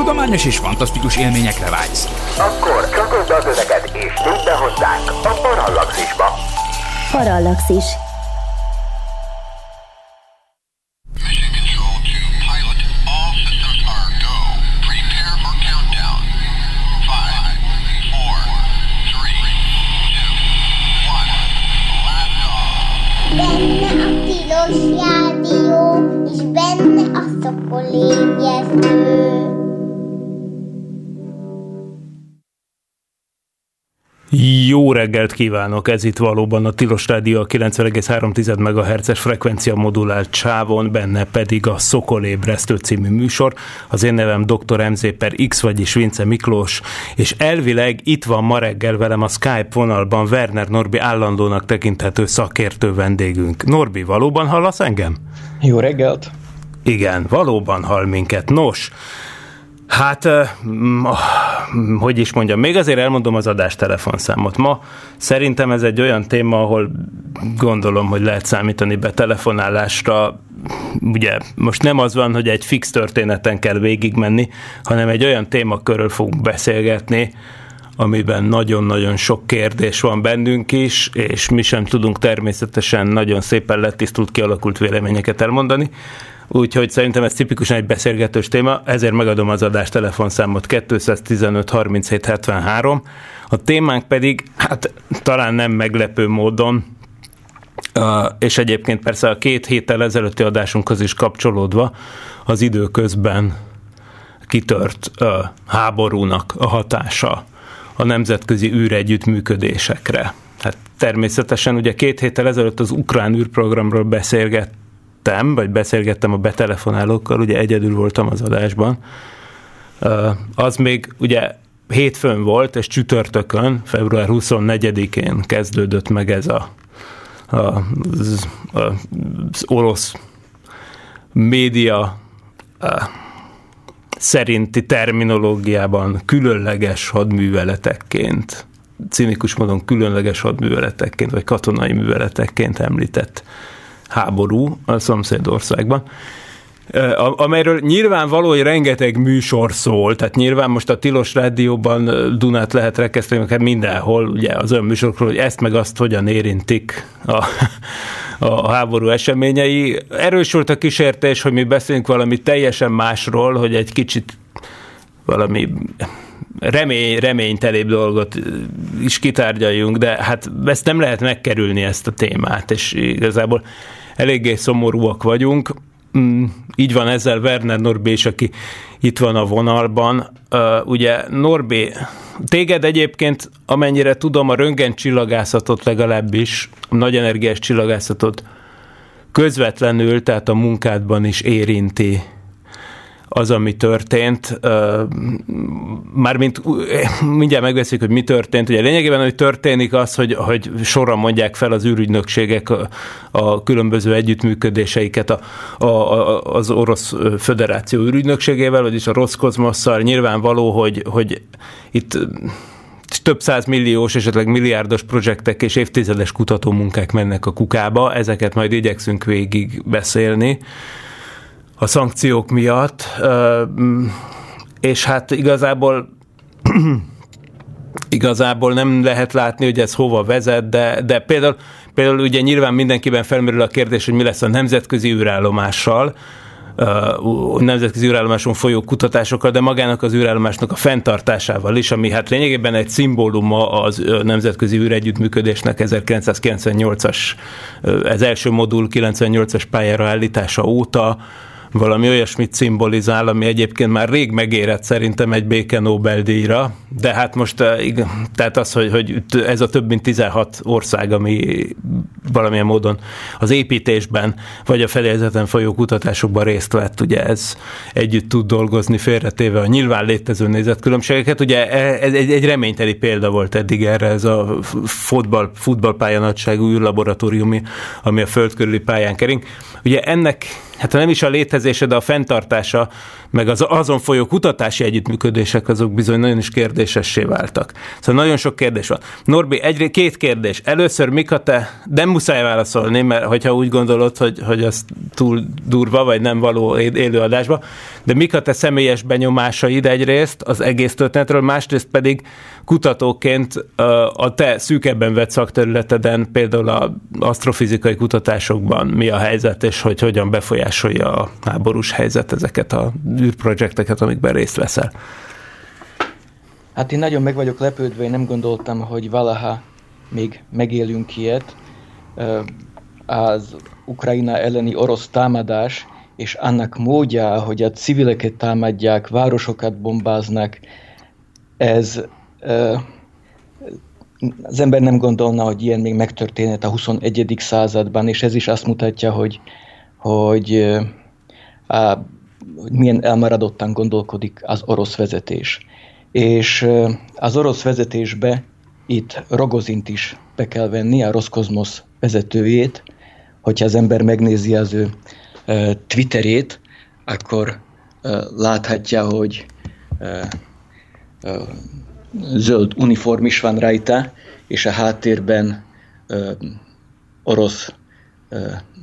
tudományos és fantasztikus élményekre vágysz. Akkor csatold az öveket és nyújt be hozzánk a Parallaxisba. Parallaxis. Mission control to pilot. All Jó reggelt kívánok! Ez itt valóban a Tilos Rádió a 90,3 MHz-es frekvencia modulált sávon, benne pedig a Szokolébresztő című műsor. Az én nevem Dr. MZ per X, vagyis Vince Miklós, és elvileg itt van ma reggel velem a Skype vonalban Werner Norbi állandónak tekinthető szakértő vendégünk. Norbi, valóban hallasz engem? Jó reggelt! Igen, valóban hall minket. Nos, Hát, mm, ah, hogy is mondjam, még azért elmondom az adás telefonszámot. Ma szerintem ez egy olyan téma, ahol gondolom, hogy lehet számítani be telefonálásra. Ugye most nem az van, hogy egy fix történeten kell végigmenni, hanem egy olyan témakörről fogunk beszélgetni, amiben nagyon-nagyon sok kérdés van bennünk is, és mi sem tudunk természetesen nagyon szépen letisztult, kialakult véleményeket elmondani. Úgyhogy szerintem ez tipikusan egy beszélgetős téma, ezért megadom az adás telefonszámot 215 37 73. A témánk pedig, hát talán nem meglepő módon, és egyébként persze a két héttel ezelőtti adásunkhoz is kapcsolódva az időközben kitört háborúnak a hatása a nemzetközi űregyüttműködésekre. Hát természetesen ugye két héttel ezelőtt az ukrán űrprogramról beszélget, beszélgettem, vagy beszélgettem a betelefonálókkal, ugye egyedül voltam az adásban, az még ugye hétfőn volt, és csütörtökön, február 24-én kezdődött meg ez a, a, az, az orosz média a, szerinti terminológiában különleges hadműveletekként, cinikus módon különleges hadműveletekként, vagy katonai műveletekként említett háború a szomszédországban amelyről nyilvánvaló, hogy rengeteg műsor szól, tehát nyilván most a Tilos Rádióban Dunát lehet rekeszteni, mert mindenhol ugye az olyan műsorokról, hogy ezt meg azt hogyan érintik a, a háború eseményei. Erős volt a kísértés, hogy mi beszélünk valami teljesen másról, hogy egy kicsit valami remény, reménytelébb dolgot is kitárgyaljunk, de hát ezt nem lehet megkerülni ezt a témát, és igazából eléggé szomorúak vagyunk. Mm, így van ezzel Werner Norbi és aki itt van a vonalban. Ugye Norbi, téged egyébként, amennyire tudom, a röntgen csillagászatot legalábbis, a nagy energiás csillagászatot közvetlenül, tehát a munkádban is érinti az, ami történt. Mármint mindjárt megveszik, hogy mi történt. Ugye lényegében, hogy történik az, hogy, hogy sorra mondják fel az űrügynökségek a, a különböző együttműködéseiket a, a, az Orosz Föderáció űrügynökségével, vagyis a Roszkozmosszal. Nyilvánvaló, hogy, hogy itt több száz milliós, esetleg milliárdos projektek és évtizedes kutatómunkák mennek a kukába, ezeket majd igyekszünk végig beszélni a szankciók miatt, és hát igazából igazából nem lehet látni, hogy ez hova vezet, de, de például, például ugye nyilván mindenkiben felmerül a kérdés, hogy mi lesz a nemzetközi űrállomással, nemzetközi űrállomáson folyó kutatásokkal, de magának az űrállomásnak a fenntartásával is, ami hát lényegében egy szimbóluma az nemzetközi űregyüttműködésnek 1998-as, ez első modul 98-as pályára állítása óta, valami olyasmit szimbolizál, ami egyébként már rég megérett szerintem egy béke Nobel-díjra, de hát most eh, tehát az, hogy, hogy ez a több mint 16 ország, ami valamilyen módon az építésben vagy a fedélzeten folyó kutatásokban részt vett, ugye ez együtt tud dolgozni félretéve a nyilván létező nézetkülönbségeket. Ugye e, ez egy, egy reményteli példa volt eddig erre ez a futball, futballpálya nagyságú űrlaboratóriumi, ami a föld körüli pályán kering. Ugye ennek hát nem is a létezése, de a fenntartása, meg az azon folyó kutatási együttműködések azok bizony nagyon is kérdésessé váltak. Szóval nagyon sok kérdés van. Norbi, egy, két kérdés. Először mik a te, nem muszáj válaszolni, mert hogyha úgy gondolod, hogy, hogy az túl durva, vagy nem való élőadásba, de mik a te személyes benyomásaid egyrészt az egész történetről, másrészt pedig kutatóként a te szűkebben vett szakterületeden, például a asztrofizikai kutatásokban mi a helyzet, és hogy hogyan befolyásolja a háborús helyzet ezeket a űrprojekteket, amikben részt veszel? Hát én nagyon meg vagyok lepődve, én nem gondoltam, hogy valaha még megélünk ilyet. Az Ukrajna elleni orosz támadás, és annak módja, hogy a civileket támadják, városokat bombáznak, ez az ember nem gondolna, hogy ilyen még megtörténhet a 21. században, és ez is azt mutatja, hogy, hogy, hogy milyen elmaradottan gondolkodik az orosz vezetés. És az orosz vezetésbe itt Rogozint is be kell venni, a Roszkozmosz vezetőjét, hogyha az ember megnézi az ő Twitterét, akkor láthatja, hogy zöld uniform is van rajta, és a háttérben orosz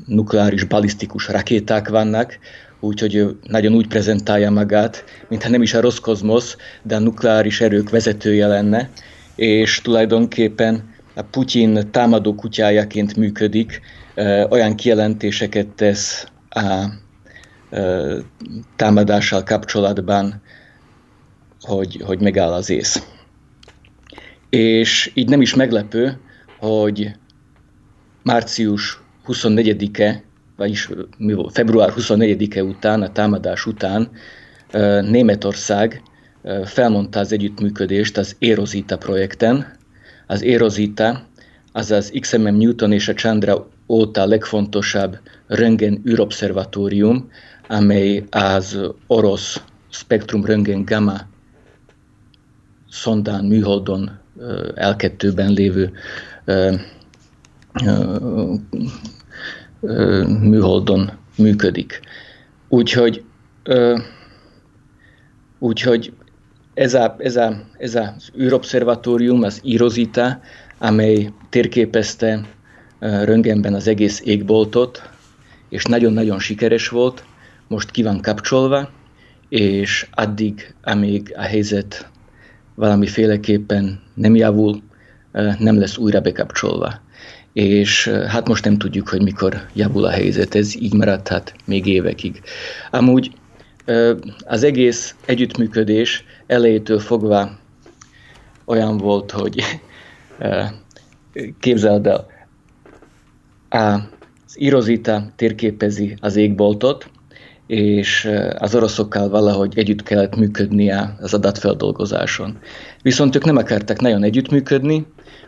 nukleáris balisztikus rakéták vannak, úgyhogy ő nagyon úgy prezentálja magát, mintha nem is a Roszkozmosz, de a nukleáris erők vezetője lenne, és tulajdonképpen a Putyin támadó kutyájaként működik, olyan kijelentéseket tesz a támadással kapcsolatban, hogy, hogy megáll az ész. És így nem is meglepő, hogy március 24-e, vagyis február 24-e után, a támadás után Németország felmondta az együttműködést az Erosita projekten. Az Erosita az az XMM Newton és a Chandra óta legfontosabb röntgen űrobszervatórium, amely az orosz spektrum röntgen gamma szondán, műholdon L2-ben lévő műholdon működik. Úgyhogy, úgyhogy ez, a, ez, a, ez az űrobszervatórium, az IROZITA, amely térképezte röngenben az egész égboltot, és nagyon-nagyon sikeres volt, most ki van kapcsolva, és addig, amíg a helyzet valamiféleképpen nem javul, nem lesz újra bekapcsolva. És hát most nem tudjuk, hogy mikor javul a helyzet, ez így maradhat még évekig. Amúgy az egész együttműködés elejétől fogva olyan volt, hogy képzeld el, az Irozita térképezi az égboltot, és az oroszokkal valahogy együtt kellett működnie az adatfeldolgozáson. Viszont ők nem akartak nagyon együttműködni,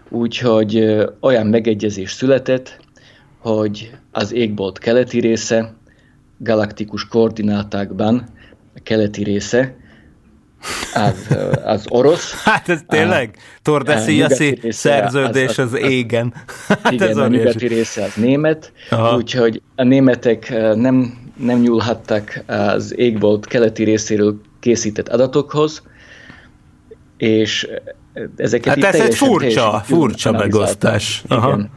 úgyhogy olyan megegyezés született, hogy az égbolt keleti része, galaktikus koordinátákban a keleti része, az, az orosz. Hát ez tényleg? Tordesziaszi szerződés az, az, az, égen. Hát igen, ez a nyugati része az német, Aha. úgyhogy a németek nem nem nyúlhattak az égbolt keleti részéről készített adatokhoz, és ezeket hát ez egy furcsa, furcsa megosztás. Aha. Igen,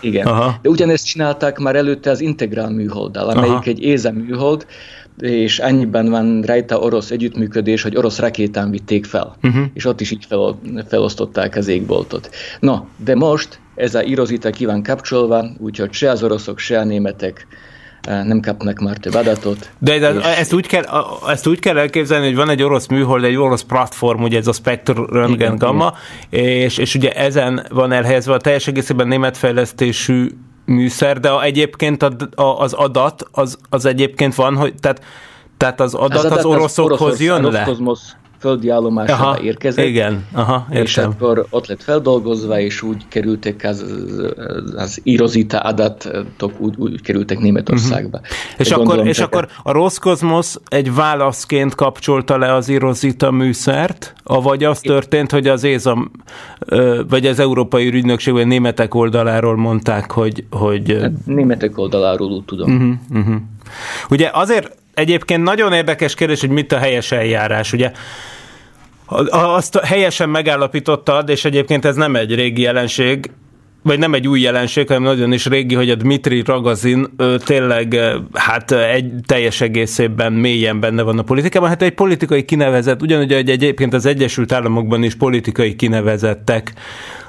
igen. Aha. De ugyanezt csinálták már előtte az integrál műholddal, amelyik Aha. egy éze műhold, és annyiban van rajta orosz együttműködés, hogy orosz rakétán vitték fel, uh-huh. és ott is így fel, felosztották az égboltot. No, de most ez a irozita ki van kapcsolva, úgyhogy se az oroszok, se a németek nem kapnak már több adatot. De és... ezt, úgy kell, ezt úgy kell elképzelni, hogy van egy orosz műhold, egy orosz platform, ugye ez a Spectre Röntgen Gamma, és, és ugye ezen van elhelyezve a teljes egészében német fejlesztésű műszer, de egyébként az adat, az, az egyébként van, hogy tehát, tehát az adat az, adat az oroszokhoz orosz, jön le? Földi állomására aha, érkezett. Igen, aha, értem. És akkor ott lett feldolgozva, és úgy kerültek az, az írozita adatok, úgy, úgy kerültek Németországba. Uh-huh. És, akkor, gondolom, és akkor a Roszkozmosz egy válaszként kapcsolta le az írozita műszert, vagy az történt, hogy az ÉZA, vagy az Európai Ügynökség, vagy németek oldaláról mondták, hogy... hogy... Hát, németek oldaláról úgy tudom. Uh-huh, uh-huh. Ugye azért egyébként nagyon érdekes kérdés, hogy mit a helyes eljárás. Ugye azt helyesen megállapítottad, és egyébként ez nem egy régi jelenség, vagy nem egy új jelenség, hanem nagyon is régi, hogy a Dmitri Ragazin ő, tényleg hát egy teljes egészében mélyen benne van a politikában. Hát egy politikai kinevezett, ugyanúgy, hogy egyébként az Egyesült Államokban is politikai kinevezettek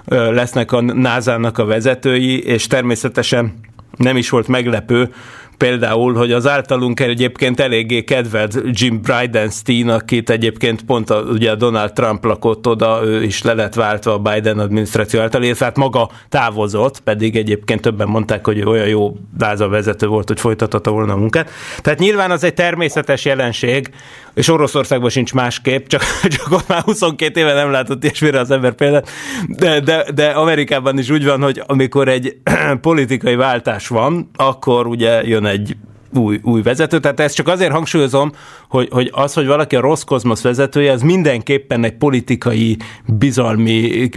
lesznek a NASA-nak a vezetői, és természetesen nem is volt meglepő, például, hogy az általunk egyébként eléggé kedvelt Jim Bridenstine, akit egyébként pont a, ugye Donald Trump lakott oda, ő is le lett váltva a Biden adminisztráció által, illetve hát maga távozott, pedig egyébként többen mondták, hogy olyan jó láza vezető volt, hogy folytathatta volna a munkát. Tehát nyilván az egy természetes jelenség, és Oroszországban sincs másképp, csak, csak ott már 22 éve nem látott ilyesmire az ember példát, de, de, de Amerikában is úgy van, hogy amikor egy politikai váltás van, akkor ugye jön egy új, új vezető. Tehát ezt csak azért hangsúlyozom, hogy, hogy az, hogy valaki a rossz kozmosz vezetője, az mindenképpen egy politikai bizalmi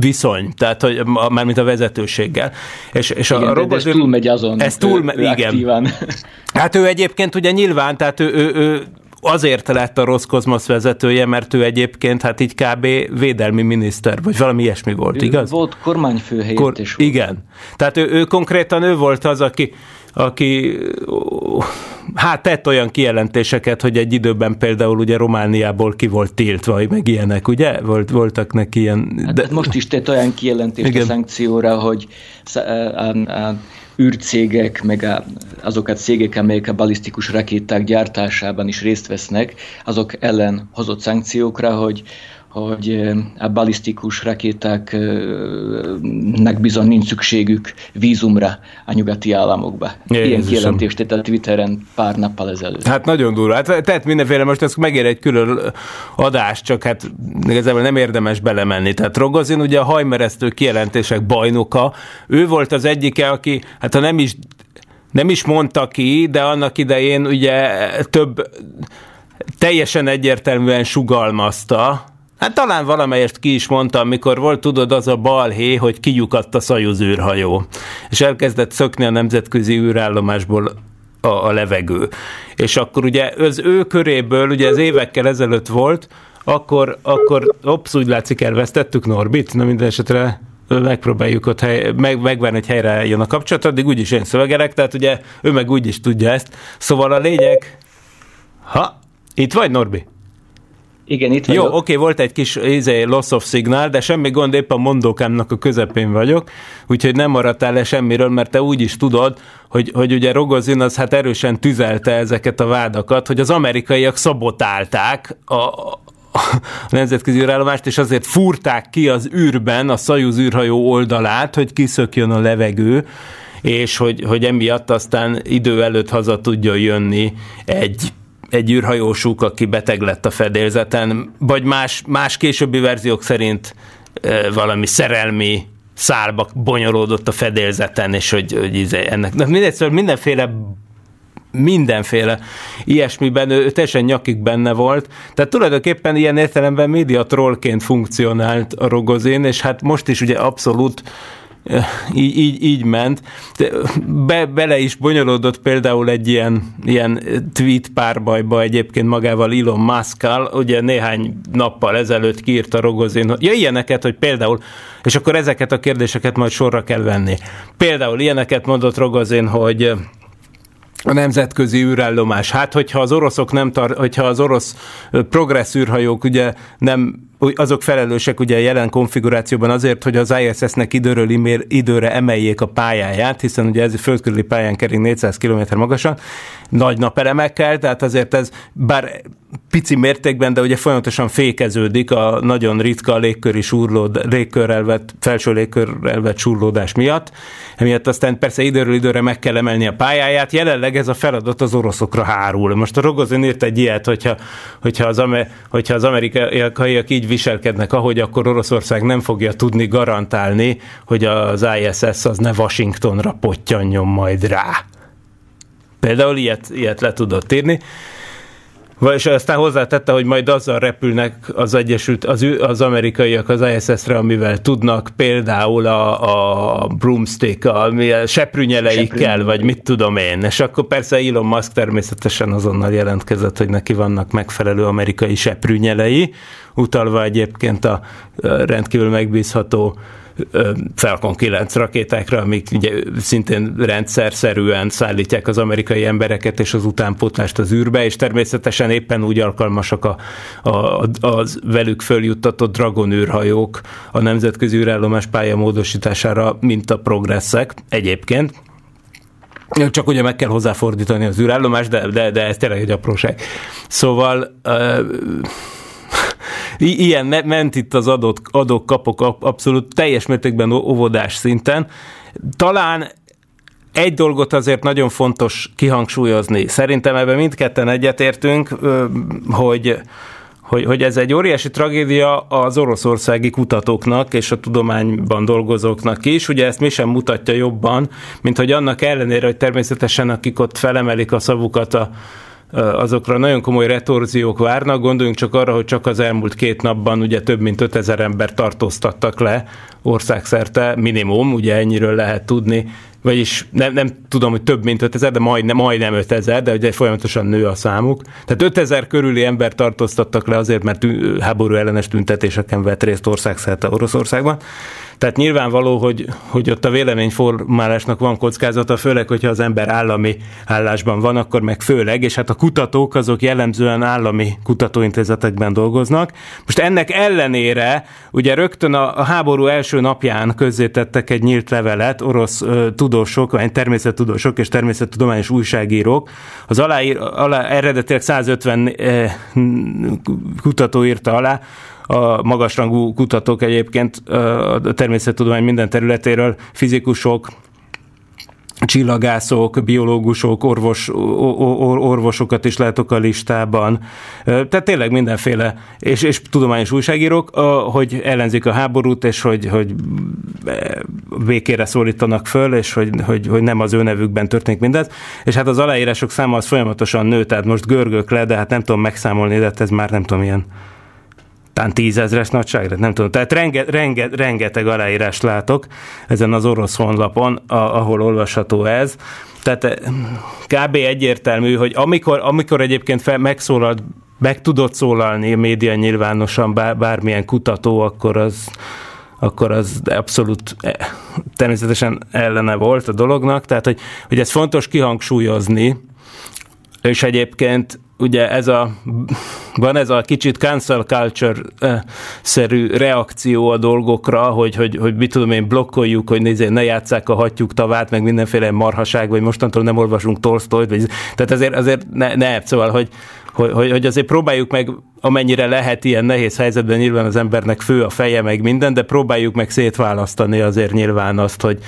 viszony, tehát hogy mármint a vezetőséggel. És, és igen, a de ez túl megy azon. Ez túl, ő, ő igen. Aktívan. Hát ő egyébként ugye nyilván, tehát ő, ő, ő azért lett a rossz kozmosz vezetője, mert ő egyébként hát így kb. védelmi miniszter, vagy valami ilyesmi volt, ő igaz? Volt kormányfő Kor-. Igen. Tehát ő, ő konkrétan ő volt az, aki, aki hát tett olyan kijelentéseket, hogy egy időben például ugye Romániából ki volt tiltva, meg ilyenek, ugye? Volt, voltak neki ilyen... Hát de... Hát most is tett olyan kijelentést Igen. a szankcióra, hogy űrcégek, meg a, azok cégek, amelyek a balisztikus rakéták gyártásában is részt vesznek, azok ellen hozott szankciókra, hogy hogy a balisztikus rakétáknak bizony nincs szükségük vízumra a nyugati államokba. Ilyen Jézusom. kijelentést tett a Twitteren pár nappal ezelőtt. Hát nagyon durva. Hát, tehát mindenféle, most ez megér egy külön adást, csak hát igazából nem érdemes belemenni. Tehát Rogozin ugye a hajmeresztő kijelentések bajnoka, ő volt az egyike, aki, hát ha nem is nem is mondta ki, de annak idején ugye több teljesen egyértelműen sugalmazta, Hát talán valamelyest ki is mondta, amikor volt, tudod, az a balhé, hogy kilyukadt a Szajuz űrhajó, és elkezdett szökni a nemzetközi űrállomásból a, a levegő. És akkor ugye az ő köréből, ugye az évekkel ezelőtt volt, akkor, akkor ops, úgy látszik elvesztettük Norbit, na minden esetre megpróbáljuk ott hely, meg, megvárni, hogy helyre jön a kapcsolat, addig úgyis én szövegelek, tehát ugye ő meg úgy is tudja ezt. Szóval a lényeg, ha, itt vagy Norbi? Igen, itt vagyok. Jó, oké, okay, volt egy kis izé, loss of signal, de semmi gond, épp a mondókámnak a közepén vagyok, úgyhogy nem maradtál le semmiről, mert te úgy is tudod, hogy, hogy ugye Rogozin az hát erősen tüzelte ezeket a vádakat, hogy az amerikaiak szabotálták a, a nemzetközi űrállomást, és azért fúrták ki az űrben a Szajuz űrhajó oldalát, hogy kiszökjön a levegő, és hogy, hogy emiatt aztán idő előtt haza tudjon jönni egy egy űrhajósuk, aki beteg lett a fedélzeten, vagy más, más későbbi verziók szerint valami szerelmi szálba bonyolódott a fedélzeten, és hogy, hogy izé ennek, de mindegy, szóval mindenféle mindenféle ilyesmiben, ő teljesen nyakig benne volt. Tehát tulajdonképpen ilyen értelemben média trollként funkcionált a Rogozén, és hát most is ugye abszolút így, így, így ment. Be, bele is bonyolódott például egy ilyen, ilyen tweet párbajba egyébként magával Elon musk ugye néhány nappal ezelőtt kiírta Rogozin, ja ilyeneket, hogy például, és akkor ezeket a kérdéseket majd sorra kell venni. Például ilyeneket mondott Rogozin, hogy a nemzetközi űrállomás. Hát, hogyha az oroszok nem tar- hogyha az orosz progressz űrhajók ugye nem azok felelősek ugye a jelen konfigurációban azért, hogy az ISS-nek időről időre emeljék a pályáját, hiszen ugye ez a földkörüli pályán kering 400 km magasan, nagy napelemekkel, tehát azért ez bár pici mértékben, de ugye folyamatosan fékeződik a nagyon ritka légköri surlód, légkörrel vett, felső légkörrel vett surlódás miatt. Emiatt aztán persze időről időre meg kell emelni a pályáját. Jelenleg ez a feladat az oroszokra hárul. Most a Rogozin írt egy ilyet, hogyha, hogyha, az, hogyha az amerikaiak így viselkednek, ahogy akkor Oroszország nem fogja tudni garantálni, hogy az ISS az ne Washingtonra pottyanjon majd rá. Például ilyet, ilyet le tudott írni. és aztán hozzátette, hogy majd azzal repülnek az Egyesült, az, az amerikaiak az ISS-re, amivel tudnak, például a, a broomstick, a, a seprűnyeleikkel, vagy mit tudom én. És akkor persze Elon Musk természetesen azonnal jelentkezett, hogy neki vannak megfelelő amerikai seprűnyelei, utalva egyébként a rendkívül megbízható Falcon 9 rakétákra, amik ugye szintén rendszerszerűen szállítják az amerikai embereket és az utánpótlást az űrbe, és természetesen éppen úgy alkalmasak a, a, az velük följuttatott Dragon űrhajók a nemzetközi űrállomás módosítására, mint a progresszek egyébként. Csak ugye meg kell hozzáfordítani az űrállomást, de, de, de ez tényleg egy apróság. Szóval uh, ilyen ment itt az adott, adok kapok abszolút teljes mértékben óvodás szinten. Talán egy dolgot azért nagyon fontos kihangsúlyozni. Szerintem ebben mindketten egyetértünk, hogy hogy, hogy ez egy óriási tragédia az oroszországi kutatóknak és a tudományban dolgozóknak is. Ugye ezt mi sem mutatja jobban, mint hogy annak ellenére, hogy természetesen akik ott felemelik a szavukat a, azokra nagyon komoly retorziók várnak. Gondoljunk csak arra, hogy csak az elmúlt két napban ugye több mint 5000 ember tartóztattak le országszerte, minimum, ugye ennyiről lehet tudni, vagyis nem, nem tudom, hogy több mint 5000, de majdnem, majdnem 5000, de ugye folyamatosan nő a számuk. Tehát 5000 körüli ember tartóztattak le azért, mert háború ellenes tüntetéseken vett részt országszerte Oroszországban. Tehát nyilvánvaló, hogy, hogy ott a véleményformálásnak van kockázata, főleg, hogyha az ember állami állásban van, akkor meg főleg, és hát a kutatók azok jellemzően állami kutatóintézetekben dolgoznak. Most ennek ellenére, ugye rögtön a, a háború első napján közzétettek egy nyílt levelet, orosz ö, tudósok, természettudósok és természettudományos újságírók. Az aláír, alá, eredetileg 150 eh, kutató írta alá, a magasrangú kutatók egyébként a természettudomány minden területéről, fizikusok, csillagászok, biológusok, orvos, or, orvosokat is látok a listában. Tehát tényleg mindenféle, és, és tudományos újságírók, hogy ellenzik a háborút, és hogy, hogy békére szólítanak föl, és hogy, hogy, hogy nem az ő nevükben történik mindez. És hát az aláírások száma az folyamatosan nő, tehát most görgök le, de hát nem tudom megszámolni, de hát ez már nem tudom ilyen talán tízezres nagyságra, nem tudom. Tehát renge, renge, rengeteg aláírást látok ezen az orosz honlapon, a, ahol olvasható ez. Tehát eh, kb. egyértelmű, hogy amikor, amikor egyébként fel, megszólalt, meg tudott szólalni a média nyilvánosan bár, bármilyen kutató, akkor az, akkor az abszolút eh, természetesen ellene volt a dolognak. Tehát, hogy, hogy ez fontos kihangsúlyozni, és egyébként ugye ez a, van ez a kicsit cancel culture-szerű reakció a dolgokra, hogy, hogy, hogy mit tudom én, blokkoljuk, hogy nézzé, ne játsszák a hatjuk tavát, meg mindenféle marhaság, vagy mostantól nem olvasunk Tolstoyt, vagy, tehát azért, azért ne, ne, szóval, hogy, hogy, hogy, hogy azért próbáljuk meg, amennyire lehet ilyen nehéz helyzetben, nyilván az embernek fő a feje, meg minden, de próbáljuk meg szétválasztani azért nyilván azt, hogy,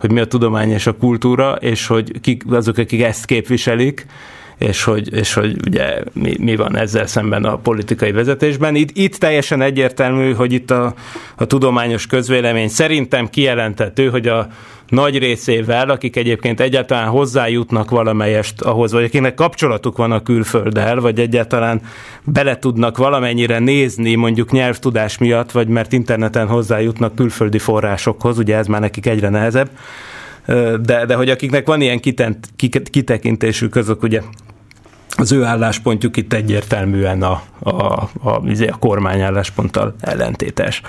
hogy mi a tudomány és a kultúra, és hogy kik, azok, akik ezt képviselik, és hogy, és hogy ugye mi, mi van ezzel szemben a politikai vezetésben. Itt, itt teljesen egyértelmű, hogy itt a, a tudományos közvélemény szerintem kijelentető, hogy a nagy részével, akik egyébként egyáltalán hozzájutnak valamelyest ahhoz, vagy akiknek kapcsolatuk van a külfölddel, vagy egyáltalán bele tudnak valamennyire nézni mondjuk nyelvtudás miatt, vagy mert interneten hozzájutnak külföldi forrásokhoz, ugye ez már nekik egyre nehezebb, de, de hogy akiknek van ilyen kitent, kitekintésük, azok ugye az ő álláspontjuk itt egyértelműen a, a, a, a, a kormány állásponttal ellentétes.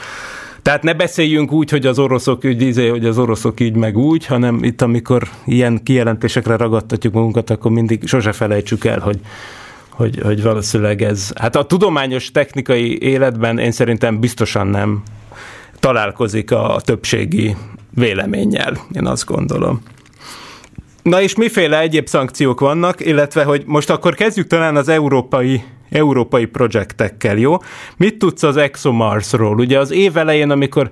Tehát ne beszéljünk úgy, hogy az oroszok úgy, izé, hogy az oroszok így meg úgy, hanem itt, amikor ilyen kijelentésekre ragadtatjuk magunkat, akkor mindig sose felejtsük el, hogy, hogy, hogy valószínűleg ez, hát a tudományos technikai életben én szerintem biztosan nem találkozik a többségi véleménnyel, én azt gondolom. Na és miféle egyéb szankciók vannak, illetve hogy most akkor kezdjük talán az európai európai projektekkel, jó? Mit tudsz az ExoMarsról? Ugye az év elején, amikor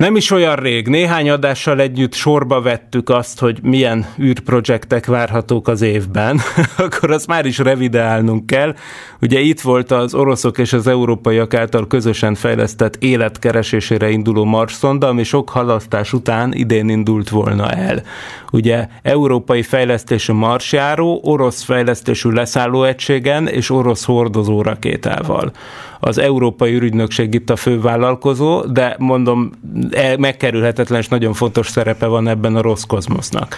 Nem is olyan rég, néhány adással együtt sorba vettük azt, hogy milyen űrprojektek várhatók az évben, akkor azt már is revideálnunk kell. Ugye itt volt az oroszok és az európaiak által közösen fejlesztett életkeresésére induló Mars-szonda, ami sok halasztás után idén indult volna el. Ugye európai fejlesztésű marsjáró, orosz fejlesztésű leszállóegységen és orosz hordozó rakétával az Európai Ürügynökség itt a fővállalkozó, de mondom, e- megkerülhetetlen és nagyon fontos szerepe van ebben a rossz kozmosznak.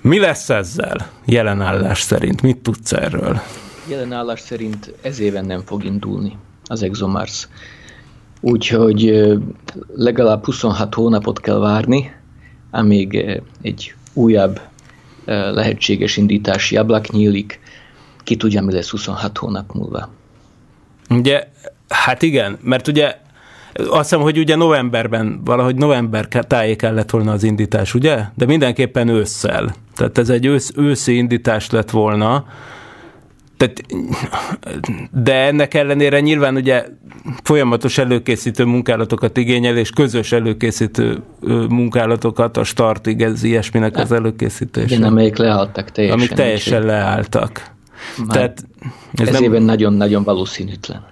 Mi lesz ezzel jelenállás szerint? Mit tudsz erről? Jelenállás szerint ez éven nem fog indulni az ExoMars. Úgyhogy legalább 26 hónapot kell várni, amíg egy újabb lehetséges indítási ablak nyílik. Ki tudja, mi lesz 26 hónap múlva. Ugye, hát igen, mert ugye azt hiszem, hogy ugye novemberben, valahogy november tájéken lett volna az indítás, ugye? De mindenképpen ősszel. Tehát ez egy ősz, őszi indítás lett volna. Tehát, de ennek ellenére nyilván ugye folyamatos előkészítő munkálatokat igényel, és közös előkészítő munkálatokat a startig, ez ilyesminek az előkészítése. Igen, amelyek leálltak teljesen. amik teljesen leálltak. Már Tehát ez éven nagyon-nagyon valószínűtlen.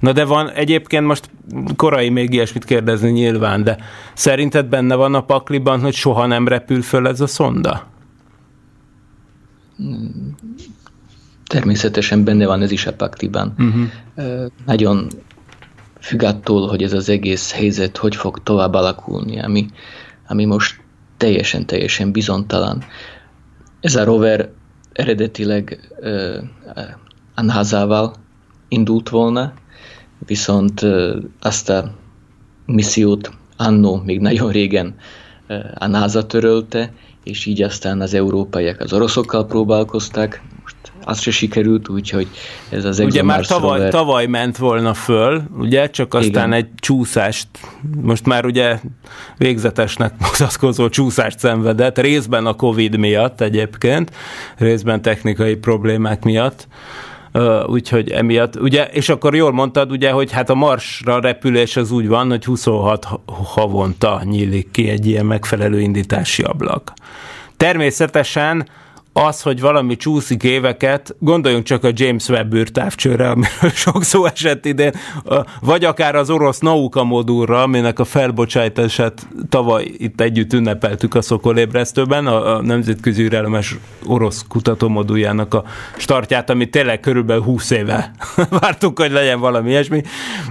Na de van egyébként most korai még ilyesmit kérdezni nyilván, de szerinted benne van a pakliban, hogy soha nem repül föl ez a szonda? Természetesen benne van ez is a pakliban. Uh-huh. Nagyon függ attól, hogy ez az egész helyzet hogy fog tovább alakulni, ami, ami most teljesen-teljesen bizonytalan. Ez a rover eredetileg uh, a NASA-val indult volna, viszont uh, azt a missziót annó, még nagyon régen uh, a NASA törölte, és így aztán az európaiak az oroszokkal próbálkoztak, az se sikerült, úgyhogy ez az Ugye már tavaly, rover- tavaly ment volna föl, ugye, csak aztán Igen. egy csúszást, most már ugye végzetesnek mutatkozó csúszást szenvedett, részben a Covid miatt egyébként, részben technikai problémák miatt, Ö, úgyhogy emiatt, ugye, és akkor jól mondtad, ugye, hogy hát a Marsra repülés az úgy van, hogy 26 ha- havonta nyílik ki egy ilyen megfelelő indítási ablak. Természetesen az, hogy valami csúszik éveket, gondoljunk csak a James Webb űrtávcsőre, amiről sok szó esett idén, vagy akár az orosz Nauka modulra, aminek a felbocsátását tavaly itt együtt ünnepeltük a Szokolébresztőben, a, a Nemzetközi űrállomás orosz kutatómoduljának a startját, ami tényleg körülbelül 20 éve vártuk, hogy legyen valami ilyesmi,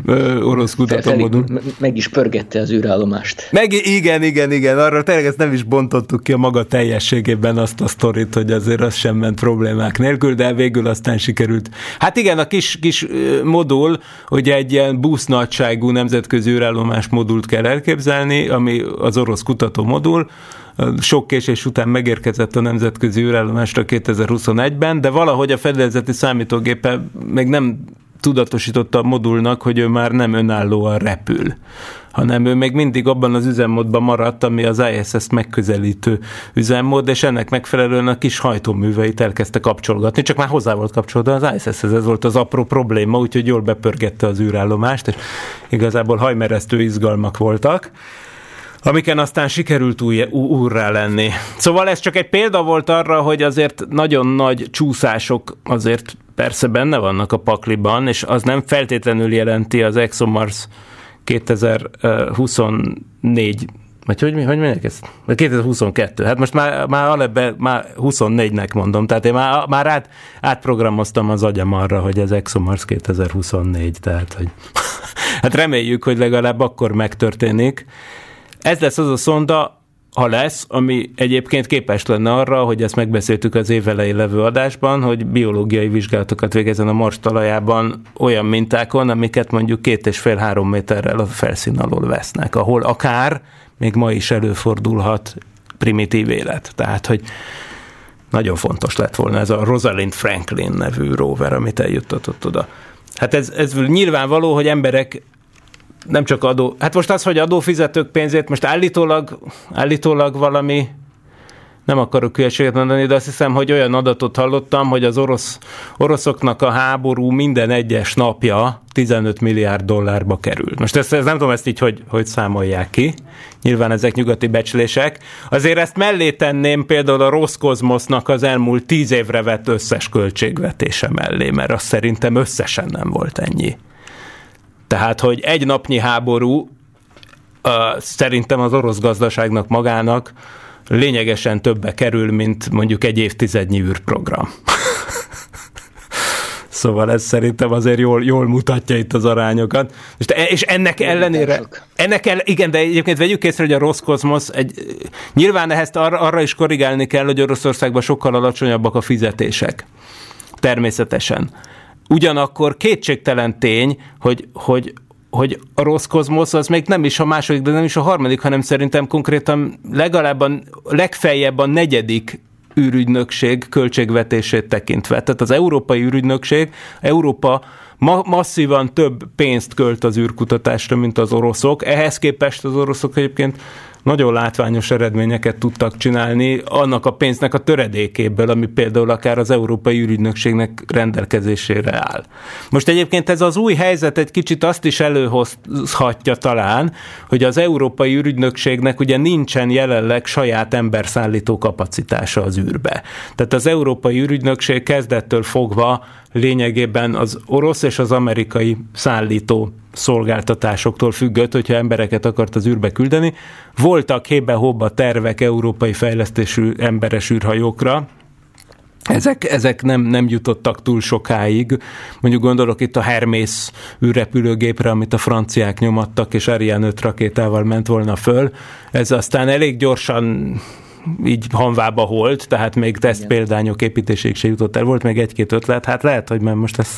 ö, orosz kutatómodul. meg is pörgette az űrállomást. Meg igen, igen, igen, arra tényleg ezt nem is bontottuk ki a maga teljességében azt a sztorit, hogy azért az sem ment problémák nélkül, de végül aztán sikerült. Hát igen, a kis, kis modul, hogy egy ilyen busz nagyságú nemzetközi űrállomás modult kell elképzelni, ami az orosz kutató modul, sok késés után megérkezett a nemzetközi űrállomásra 2021-ben, de valahogy a fedélzeti számítógépe még nem tudatosította a modulnak, hogy ő már nem önállóan repül, hanem ő még mindig abban az üzemmódban maradt, ami az ISS-t megközelítő üzemmód, és ennek megfelelően a kis hajtóműveit elkezdte kapcsolgatni, csak már hozzá volt kapcsolódva az ISS-hez, ez volt az apró probléma, úgyhogy jól bepörgette az űrállomást, és igazából hajmeresztő izgalmak voltak amiken aztán sikerült új, úrrá lenni. Szóval ez csak egy példa volt arra, hogy azért nagyon nagy csúszások azért persze benne vannak a pakliban, és az nem feltétlenül jelenti az ExoMars 2024 vagy hogy, mi- hogy mondják ezt? Vagy 2022. Hát most már, már alebbe, már 24-nek mondom, tehát én már, már át, átprogramoztam az agyam arra, hogy ez ExoMars 2024, tehát hogy hát reméljük, hogy legalább akkor megtörténik. Ez lesz az a szonda, ha lesz, ami egyébként képes lenne arra, hogy ezt megbeszéltük az évelei levő adásban, hogy biológiai vizsgálatokat végezzen a Mars talajában olyan mintákon, amiket mondjuk két és fél-három méterrel a felszín alól vesznek, ahol akár még ma is előfordulhat primitív élet. Tehát, hogy nagyon fontos lett volna ez a Rosalind Franklin nevű rover, amit eljuttatott oda. Hát ez, ez nyilvánvaló, hogy emberek nem csak adó, hát most az, hogy adófizetők pénzét, most állítólag, állítólag valami nem akarok hülyeséget mondani, de azt hiszem, hogy olyan adatot hallottam, hogy az orosz, oroszoknak a háború minden egyes napja 15 milliárd dollárba kerül. Most ezt, ezt nem tudom ezt így, hogy, hogy számolják ki. Nyilván ezek nyugati becslések. Azért ezt mellé tenném például a Roszkozmosznak az elmúlt tíz évre vett összes költségvetése mellé, mert azt szerintem összesen nem volt ennyi. Tehát, hogy egy napnyi háború uh, szerintem az orosz gazdaságnak magának lényegesen többe kerül, mint mondjuk egy évtizednyi űrprogram. Szóval ez szerintem azért jól, jól mutatja itt az arányokat. És, és ennek ellenére, ennek el, igen, de egyébként vegyük észre, hogy a Roszkozmosz egy, nyilván ehhez arra, arra is korrigálni kell, hogy Oroszországban sokkal alacsonyabbak a fizetések. Természetesen. Ugyanakkor kétségtelen tény, hogy, hogy hogy a rossz kozmosz az még nem is a második, de nem is a harmadik, hanem szerintem konkrétan legalább a legfeljebb a negyedik űrügynökség költségvetését tekintve. Tehát az Európai űrügynökség, Európa ma- masszívan több pénzt költ az űrkutatásra, mint az oroszok. Ehhez képest az oroszok egyébként nagyon látványos eredményeket tudtak csinálni annak a pénznek a töredékéből, ami például akár az Európai űrügynökségnek rendelkezésére áll. Most egyébként ez az új helyzet egy kicsit azt is előhozhatja talán, hogy az Európai űrügynökségnek ugye nincsen jelenleg saját emberszállító kapacitása az űrbe. Tehát az Európai űrügynökség kezdettől fogva lényegében az orosz és az amerikai szállító szolgáltatásoktól függött, hogyha embereket akart az űrbe küldeni. Voltak hébe-hobba tervek európai fejlesztésű emberes űrhajókra, ezek, ezek nem, nem jutottak túl sokáig. Mondjuk gondolok itt a Hermész űrrepülőgépre, amit a franciák nyomattak, és Ariane 5 rakétával ment volna föl. Ez aztán elég gyorsan így hanvába holt, tehát még teszt példányok építéséig se jutott el. Volt még egy-két ötlet, hát lehet, hogy már most ez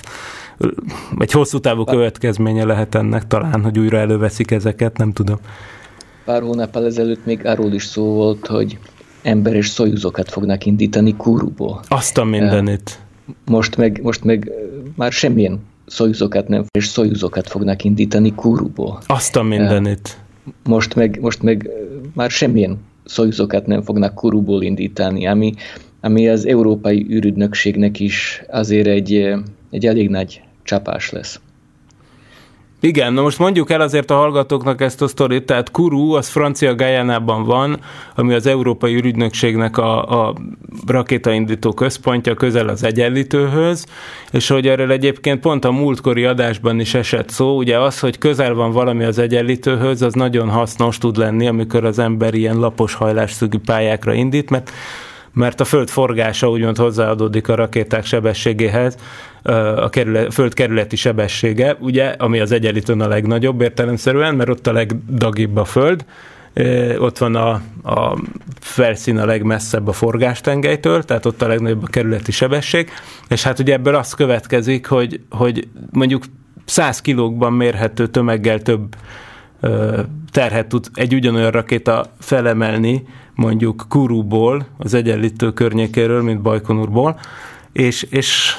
egy hosszú távú következménye lehet ennek talán, hogy újra előveszik ezeket, nem tudom. Pár hónappal ezelőtt még arról is szó volt, hogy ember és szojuzokat fognak indítani Kuruból. Azt a mindenit. Most meg, most meg már semmilyen szojuzokat nem, és szojuzokat fognak indítani Kuruból. Azt a mindenit. Most meg, most meg már semmilyen szojuzokat nem fognak Kuruból indítani, ami, ami az Európai űrügynökségnek is azért egy, egy elég nagy csapás lesz. Igen, na most mondjuk el azért a hallgatóknak ezt a sztorit, tehát Kuru, az francia Gajánában van, ami az Európai űrügynökségnek a, a rakétaindító központja, közel az egyenlítőhöz, és hogy erről egyébként pont a múltkori adásban is esett szó, ugye az, hogy közel van valami az egyenlítőhöz, az nagyon hasznos tud lenni, amikor az ember ilyen lapos hajlásszögű pályákra indít, mert mert a föld forgása úgymond hozzáadódik a rakéták sebességéhez, a kerület, föld kerületi sebessége, ugye, ami az egyenlítőn a legnagyobb értelemszerűen, mert ott a legdagibb a föld, ott van a, a felszín a legmesszebb a forgástengelytől, tehát ott a legnagyobb a kerületi sebesség, és hát ugye ebből az következik, hogy, hogy mondjuk 100 kilókban mérhető tömeggel több terhet tud egy ugyanolyan rakéta felemelni, mondjuk Kuruból, az egyenlítő környékéről, mint Bajkonurból, és, és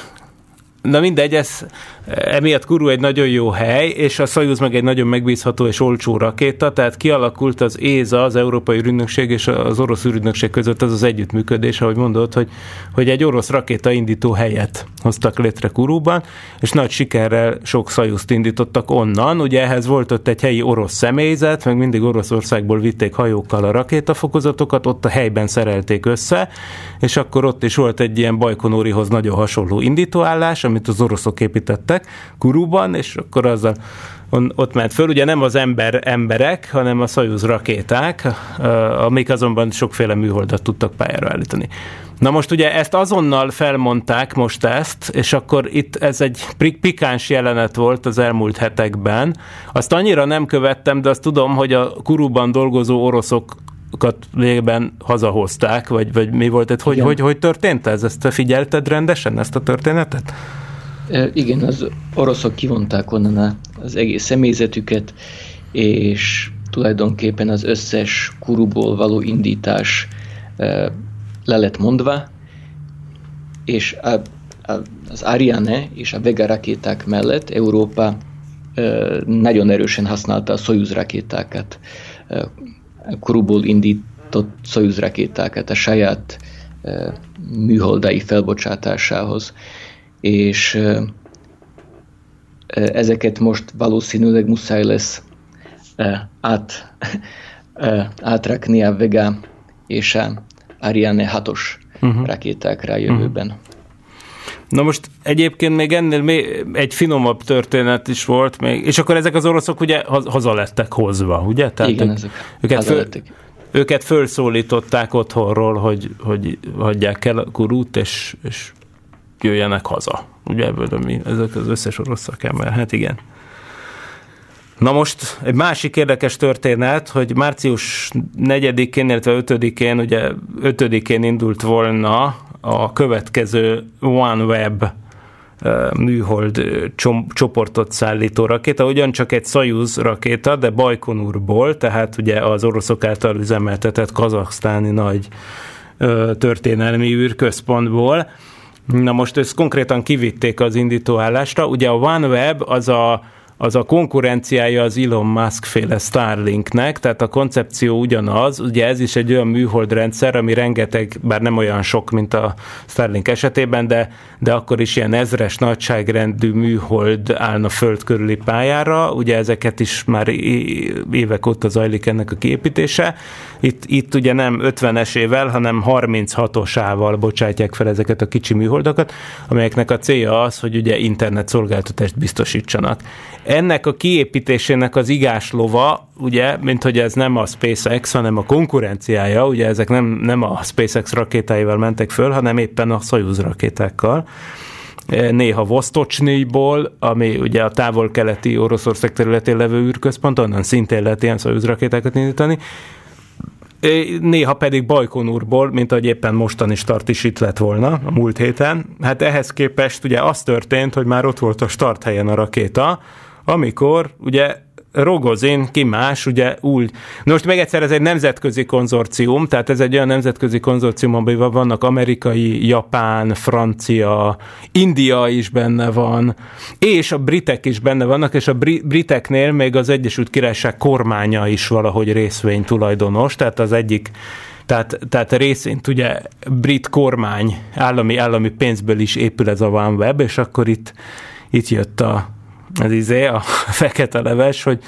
Na mindegy, ez, emiatt Kuru egy nagyon jó hely, és a Soyuz meg egy nagyon megbízható és olcsó rakéta, tehát kialakult az ÉZA, az Európai űrügynökség és az orosz űrügynökség között az az együttműködés, ahogy mondod, hogy, hogy egy orosz rakéta indító helyet hoztak létre Kuruban, és nagy sikerrel sok Soyuzt indítottak onnan. Ugye ehhez volt ott egy helyi orosz személyzet, meg mindig Oroszországból vitték hajókkal a rakétafokozatokat, ott a helyben szerelték össze, és akkor ott is volt egy ilyen Bajkonórihoz nagyon hasonló indítóállás, amit az oroszok építettek Kuruban, és akkor azzal on, ott ment föl. Ugye nem az ember emberek, hanem a Soyuz rakéták, amik azonban sokféle műholdat tudtak pályára állítani. Na most ugye ezt azonnal felmondták most ezt, és akkor itt ez egy pikáns jelenet volt az elmúlt hetekben. Azt annyira nem követtem, de azt tudom, hogy a Kuruban dolgozó oroszok lényegben hazahozták, vagy, vagy mi volt ez? Hogy, hogy, hogy történt ez? Ezt te figyelted rendesen, ezt a történetet? E, igen, az oroszok kivonták onnan az egész személyzetüket, és tulajdonképpen az összes kuruból való indítás e, le lett mondva, és a, a, az Ariane és a Vega rakéták mellett Európa e, nagyon erősen használta a Soyuz rakétákat kuruból indít, szállított Soyuz rakétákat a saját műholdai felbocsátásához. És ezeket most valószínűleg muszáj lesz át, átrakni a Vega és a Ariane 6-os uh-huh. rakétákra a jövőben. Uh-huh. Na most egyébként még ennél még egy finomabb történet is volt még, és akkor ezek az oroszok ugye haza lettek hozva, ugye? Tehát Igen, ők, ezek őket, föl, őket fölszólították otthonról, hogy, hogy hagyják el a kurút, és, és jöjjenek haza. Ugye ebből mi, ezek az összes orosz szakember, hát igen. Na most egy másik érdekes történet, hogy március 4-én, illetve 5-én, ugye 5-én indult volna a következő OneWeb műhold csoportot szállító rakéta, ugyancsak egy Soyuz rakéta, de Bajkonurból, tehát ugye az oroszok által üzemeltetett kazaksztáni nagy történelmi űrközpontból. Na most ezt konkrétan kivitték az indítóállásra. Ugye a OneWeb az a az a konkurenciája az Elon Musk féle Starlinknek, tehát a koncepció ugyanaz, ugye ez is egy olyan műholdrendszer, ami rengeteg, bár nem olyan sok, mint a Starlink esetében, de, de akkor is ilyen ezres nagyságrendű műhold állna föld körüli pályára, ugye ezeket is már évek óta zajlik ennek a kiépítése. Itt, itt ugye nem 50-esével, hanem 36-osával bocsátják fel ezeket a kicsi műholdakat, amelyeknek a célja az, hogy ugye internet szolgáltatást biztosítsanak. Ennek a kiépítésének az lova, ugye, mint hogy ez nem a SpaceX, hanem a konkurenciája, ugye ezek nem, nem a SpaceX rakétáival mentek föl, hanem éppen a Soyuz rakétákkal néha Vostocsnyíból, ami ugye a távol-keleti Oroszország területén levő űrközpont, onnan szintén lehet ilyen Soyuz rakétákat indítani, néha pedig Bajkonurból, mint ahogy éppen mostan is start is itt lett volna a múlt héten. Hát ehhez képest ugye az történt, hogy már ott volt a start helyen a rakéta, amikor ugye Rogozin, ki más, ugye úgy. Most még egyszer ez egy nemzetközi konzorcium, tehát ez egy olyan nemzetközi konzorcium, amiben vannak amerikai, japán, francia, India is benne van, és a britek is benne vannak, és a briteknél még az Egyesült Királyság kormánya is valahogy részvény tulajdonos, tehát az egyik tehát, tehát részint ugye brit kormány állami, állami pénzből is épül ez a OneWeb, és akkor itt, itt jött a, az izé, a fekete leves, hogy,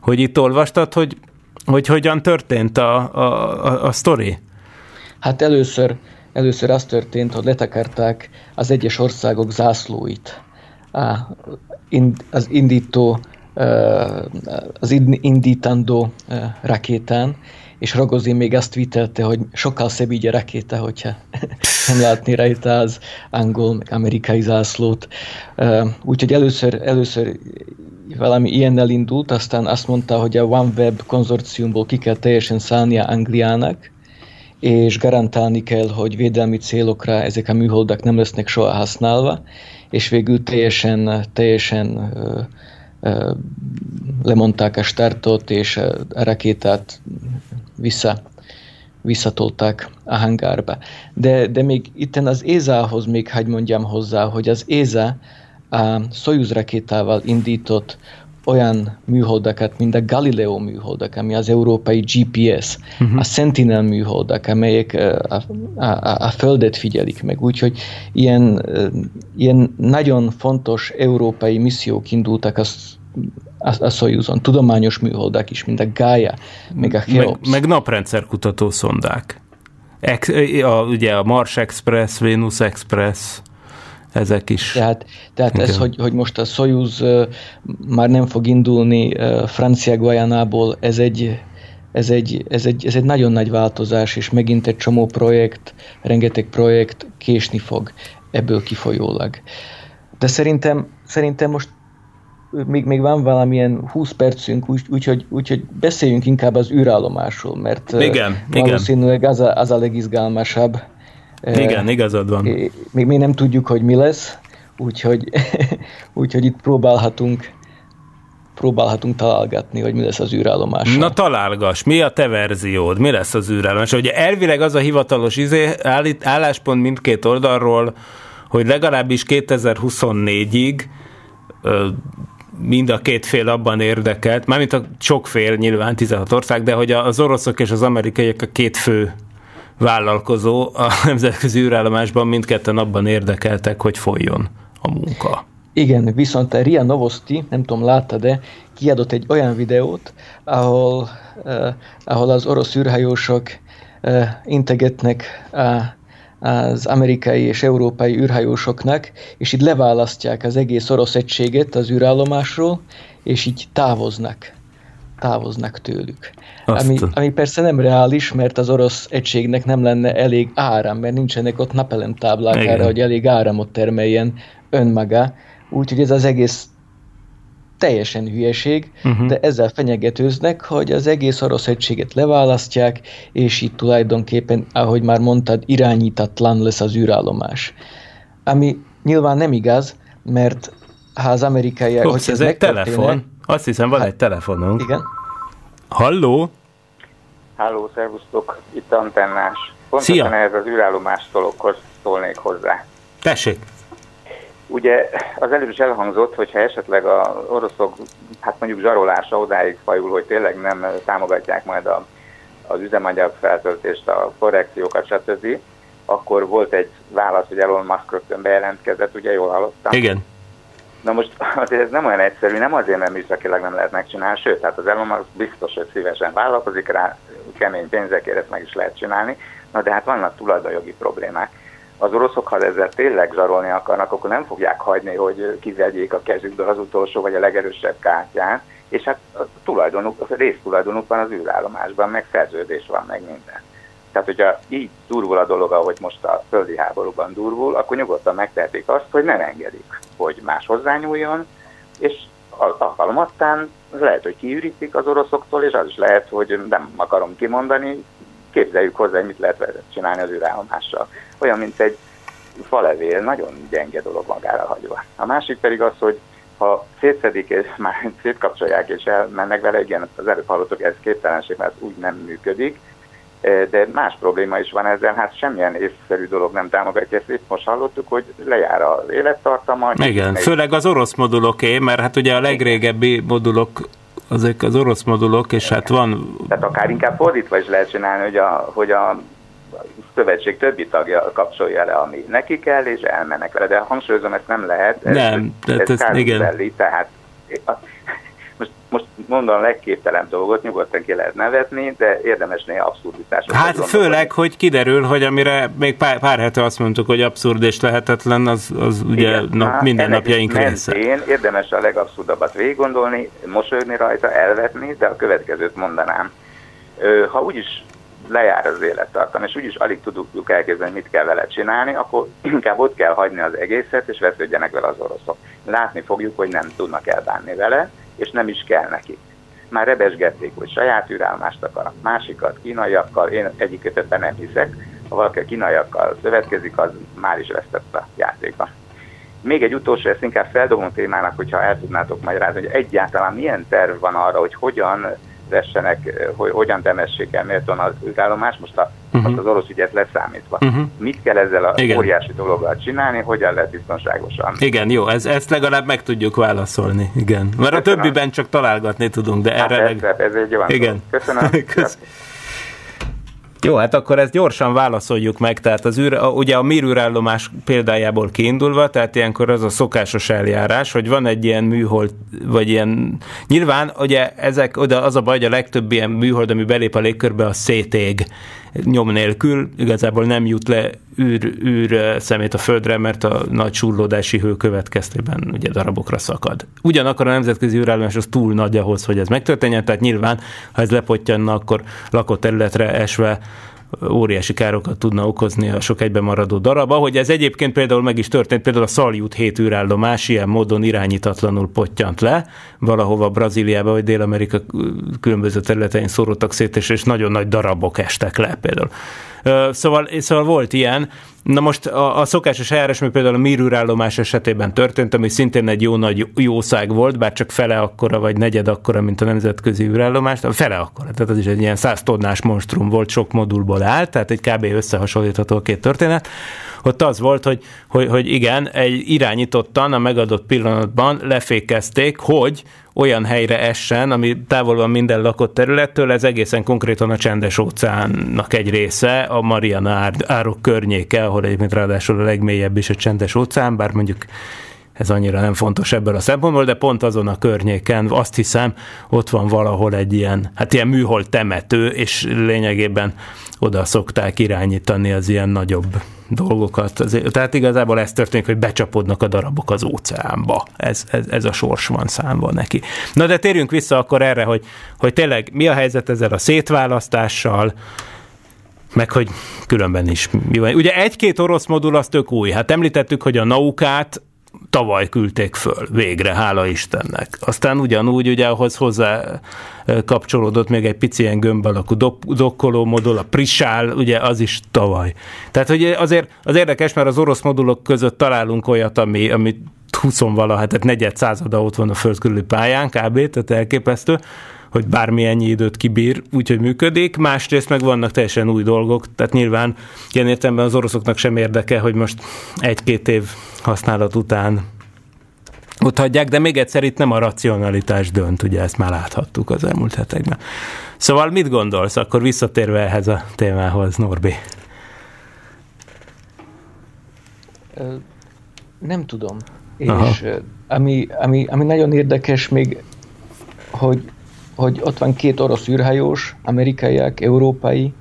hogy itt olvastad, hogy, hogy hogyan történt a, a, a, a sztori? Hát először, először az történt, hogy letakarták az egyes országok zászlóit. Az indító, az indítandó rakétán, és Rogozin még azt vitelte, hogy sokkal szebb így a rakéta, hogyha nem látni rajta az angol, meg amerikai zászlót. Úgyhogy először, először valami ilyennel indult, aztán azt mondta, hogy a OneWeb konzorciumból ki kell teljesen szállnia Angliának, és garantálni kell, hogy védelmi célokra ezek a műholdak nem lesznek soha használva, és végül teljesen, teljesen lemondták a startot, és a rakétát vissza, visszatolták a hangárba. De, de még itt az ESA-hoz még hagy mondjam hozzá, hogy az ESA a Soyuz rakétával indított olyan műholdakat, mint a Galileo műholdak, ami az európai GPS, uh-huh. a Sentinel műholdak, amelyek a, a, a Földet figyelik meg. Úgyhogy ilyen, ilyen nagyon fontos európai missziók indultak a a, a Soyuzon. Tudományos műholdak is, mint a Gaia, meg a Cheops. Meg, meg naprendszerkutató szondák. Ex, a, ugye a Mars Express, Venus Express, ezek is. Tehát, tehát ez, hogy, hogy most a Soyuz uh, már nem fog indulni uh, Francia Guajánából, ez egy, ez egy, ez, egy, ez egy nagyon nagy változás, és megint egy csomó projekt, rengeteg projekt késni fog ebből kifolyólag. De szerintem, szerintem most még, még van valamilyen 20 percünk, úgyhogy úgy, úgy, beszéljünk inkább az űrállomásról, mert igen, valószínűleg igen. Az, a, az a legizgalmasabb. Igen, igazad van. Még, még nem tudjuk, hogy mi lesz, úgyhogy, úgyhogy itt próbálhatunk próbálhatunk találgatni, hogy mi lesz az űrállomás. Na találgass, mi a te verziód, mi lesz az űrállomás? Ugye elvileg az a hivatalos izé, állít, álláspont mindkét oldalról, hogy legalábbis 2024-ig mind a két fél abban érdekelt, mármint a sok fél nyilván 16 ország, de hogy az oroszok és az amerikaiak a két fő vállalkozó a nemzetközi űrállomásban mindketten abban érdekeltek, hogy folyjon a munka. Igen, viszont a Ria Novosti, nem tudom, látta, de kiadott egy olyan videót, ahol, uh, ahol az orosz űrhajósok uh, integetnek uh, az amerikai és európai űrhajósoknak, és így leválasztják az egész orosz egységet az űrállomásról, és így távoznak távoznak tőlük. Ami, ami persze nem reális, mert az orosz egységnek nem lenne elég áram, mert nincsenek ott napelem táblák erre, hogy elég áramot termeljen önmaga. Úgyhogy ez az egész teljesen hülyeség, uh-huh. de ezzel fenyegetőznek, hogy az egész orosz egységet leválasztják, és itt tulajdonképpen, ahogy már mondtad, irányítatlan lesz az űrállomás. Ami nyilván nem igaz, mert ha az amerikaiak... Ups, ez egy telefon. Azt hiszem, van hát, egy telefonunk. Igen. Halló? Halló, szervusztok, itt Antennás. Pontosan Szia. ehhez az űrállomás dologhoz szólnék hozzá. Tessék. Ugye az előbb is elhangzott, hogyha esetleg a oroszok, hát mondjuk zsarolása odáig fajul, hogy tényleg nem támogatják majd a, az üzemanyag feltöltést, a korrekciókat, stb., akkor volt egy válasz, hogy Elon Musk rögtön bejelentkezett, ugye jól hallottam? Igen. Na most azért ez nem olyan egyszerű, nem azért, mert műszakilag nem lehet megcsinálni, sőt, tehát az Elon Musk biztos, hogy szívesen vállalkozik rá, kemény pénzekért meg is lehet csinálni, na de hát vannak tulajdonjogi problémák. Az oroszok, ha ezzel tényleg zsarolni akarnak, akkor nem fogják hagyni, hogy kivegyék a kezükből az utolsó vagy a legerősebb kártyát, és hát a tulajdonuk, a résztulajdonuk van az űrállomásban, meg szerződés van, meg minden. Tehát, hogyha így durvul a dolog, ahogy most a földi háborúban durvul, akkor nyugodtan megtehetik azt, hogy nem engedik, hogy más hozzányúljon, és alkalmattán lehet, hogy kiürítik az oroszoktól, és az is lehet, hogy nem akarom kimondani, képzeljük hozzá, hogy mit lehet csinálni az űrállomással. Olyan, mint egy falevél, nagyon gyenge dolog magára hagyva. A másik pedig az, hogy ha szétszedik, és már szétkapcsolják és elmennek vele, igen, az előbb hallottuk, ez képtelenség, mert úgy nem működik, de más probléma is van ezzel, hát semmilyen észszerű dolog nem támogatja ezt. Itt most hallottuk, hogy lejár az élettartama. Igen, főleg az orosz moduloké, mert hát ugye a legrégebbi modulok azok az orosz modulok, és hát van... Tehát akár inkább fordítva is lehet csinálni, hogy a, hogy a szövetség többi tagja kapcsolja le, ami neki kell, és elmennek vele. De hangsúlyozom, ezt nem lehet. Ez, nem, ez, ez, ez igen. Belli, tehát most, mondom a legképtelen dolgot, nyugodtan ki lehet nevetni, de érdemes néha abszurditásot. Hát főleg, hogy kiderül, hogy amire még pár, pár hete azt mondtuk, hogy abszurd és lehetetlen, az, az ugye Igen, nap, hát minden napjaink része. mentén Érdemes a legabszurdabbat végig gondolni, mosolyogni rajta, elvetni, de a következőt mondanám. Ha úgyis lejár az élettartam, és úgyis alig tudjuk elképzelni, mit kell vele csinálni, akkor inkább ott kell hagyni az egészet, és vesződjenek vele az oroszok. Látni fogjuk, hogy nem tudnak elbánni vele, és nem is kell nekik. Már rebesgették, hogy saját űrállomást akarnak, másikat kínaiakkal, én egyiket nem hiszek, ha valaki kínaiakkal szövetkezik, az már is vesztett a játékban. Még egy utolsó, ezt inkább feldobom témának, hogyha el tudnátok magyarázni, hogy egyáltalán milyen terv van arra, hogy hogyan vessenek, hogy hogyan temessék el méltón az űrállomást, most, a, uh-huh. most az orosz ügyet leszámítva. Uh-huh. Mit kell ezzel a Igen. óriási dologgal csinálni, hogyan lehet biztonságosan? Igen, jó, ez, ezt legalább meg tudjuk válaszolni, igen. Mert a Köszönöm. többiben csak találgatni tudunk, de Hát erre ez, meg... ez egy olyan Igen. dolog. Köszönöm. Kösz- Jó, hát akkor ezt gyorsan válaszoljuk meg, tehát az űr, a- ugye a mir űrállomás példájából kiindulva, tehát ilyenkor az a szokásos eljárás, hogy van egy ilyen műhold, vagy ilyen, nyilván ugye ezek, oda az a baj, hogy a legtöbb ilyen műhold, ami belép a légkörbe, a szétég nyom nélkül, igazából nem jut le űr, űr szemét a földre, mert a nagy surlódási hő következtében ugye darabokra szakad. Ugyanakkor a nemzetközi űrállomás az túl nagy ahhoz, hogy ez megtörténjen, tehát nyilván, ha ez lepottyanna, akkor lakott területre esve óriási károkat tudna okozni a sok egyben maradó darab. Ahogy ez egyébként például meg is történt, például a Szaljút 7 űrállomás ilyen módon irányítatlanul pottyant le, valahova Brazíliába vagy Dél-Amerika különböző területein szórodtak szét, és, és nagyon nagy darabok estek le például. Szóval, szóval volt ilyen. Na most a, a szokásos eljárás, ami például a Mir űrállomás esetében történt, ami szintén egy jó nagy jószág volt, bár csak fele akkora, vagy negyed akkora, mint a nemzetközi űrállomás, fele akkora, tehát az is egy ilyen 100 tonnás monstrum volt, sok modulból áll, tehát egy kb. összehasonlítható a két történet. ott az volt, hogy, hogy, hogy igen, egy irányítottan a megadott pillanatban lefékezték, hogy olyan helyre essen, ami távol van minden lakott területtől, ez egészen konkrétan a csendes óceánnak egy része, a Mariana árok környéke, ahol egyébként ráadásul a legmélyebb is a csendes óceán, bár mondjuk ez annyira nem fontos ebből a szempontból, de pont azon a környéken azt hiszem, ott van valahol egy ilyen, hát ilyen műhold temető, és lényegében oda szokták irányítani az ilyen nagyobb dolgokat. Tehát igazából ez történik, hogy becsapodnak a darabok az óceánba. Ez, ez, ez a sors van számba neki. Na de térjünk vissza akkor erre, hogy, hogy tényleg mi a helyzet ezzel a szétválasztással, meg hogy különben is. Ugye egy-két orosz modul az tök új. Hát említettük, hogy a naukát tavaly küldték föl, végre, hála Istennek. Aztán ugyanúgy ugye ahhoz hozzá kapcsolódott még egy pici ilyen gömb alakú dokkoló modul, a Prisál, ugye az is tavaly. Tehát hogy azért az érdekes, mert az orosz modulok között találunk olyat, ami, ami 20 valaha, tehát negyed százada ott van a föld körüli pályán, kb. Tehát elképesztő hogy bármilyen időt kibír, úgyhogy működik. Másrészt meg vannak teljesen új dolgok, tehát nyilván ilyen értelemben az oroszoknak sem érdeke, hogy most egy-két év használat után ott hagyják, de még egyszer itt nem a racionalitás dönt, ugye ezt már láthattuk az elmúlt hetekben. Szóval mit gondolsz, akkor visszatérve ehhez a témához, Norbi? Nem tudom. Aha. És ami, ami, ami nagyon érdekes még, hogy hogy ott van két orosz űrhajós, amerikaiak, európai,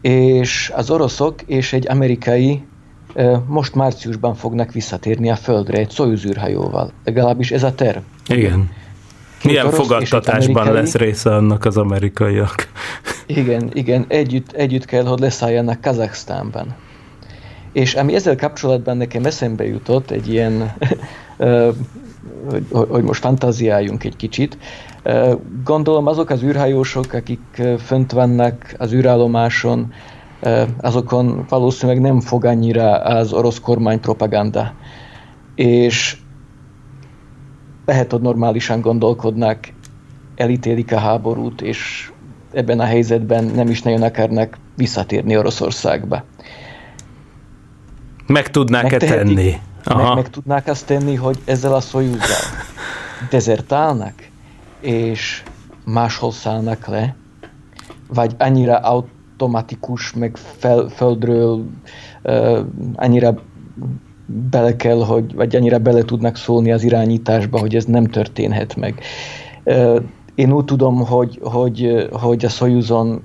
és az oroszok és egy amerikai most márciusban fognak visszatérni a Földre egy Soyuz űrhajóval. Legalábbis ez a terv. Igen. Két Milyen fogadtatásban lesz része annak az amerikaiak? Igen, igen, együtt, együtt kell, hogy leszálljanak Kazaksztánban. És ami ezzel kapcsolatban nekem eszembe jutott, egy ilyen, hogy, hogy most fantáziáljunk egy kicsit, Gondolom azok az űrhajósok, akik fönt vannak az űrállomáson, azokon valószínűleg nem fog annyira az orosz kormány propaganda. És lehet, hogy normálisan gondolkodnak, elítélik a háborút, és ebben a helyzetben nem is nagyon akarnak visszatérni Oroszországba. Meg tudnák-e tenni? Aha. Meg, meg tudnák azt tenni, hogy ezzel a szojúzzal dezertálnak? És máshol szállnak le, vagy annyira automatikus, meg fel, földről uh, annyira bele kell, hogy, vagy annyira bele tudnak szólni az irányításba, hogy ez nem történhet meg. Uh, én úgy tudom, hogy, hogy, hogy a Soyuzon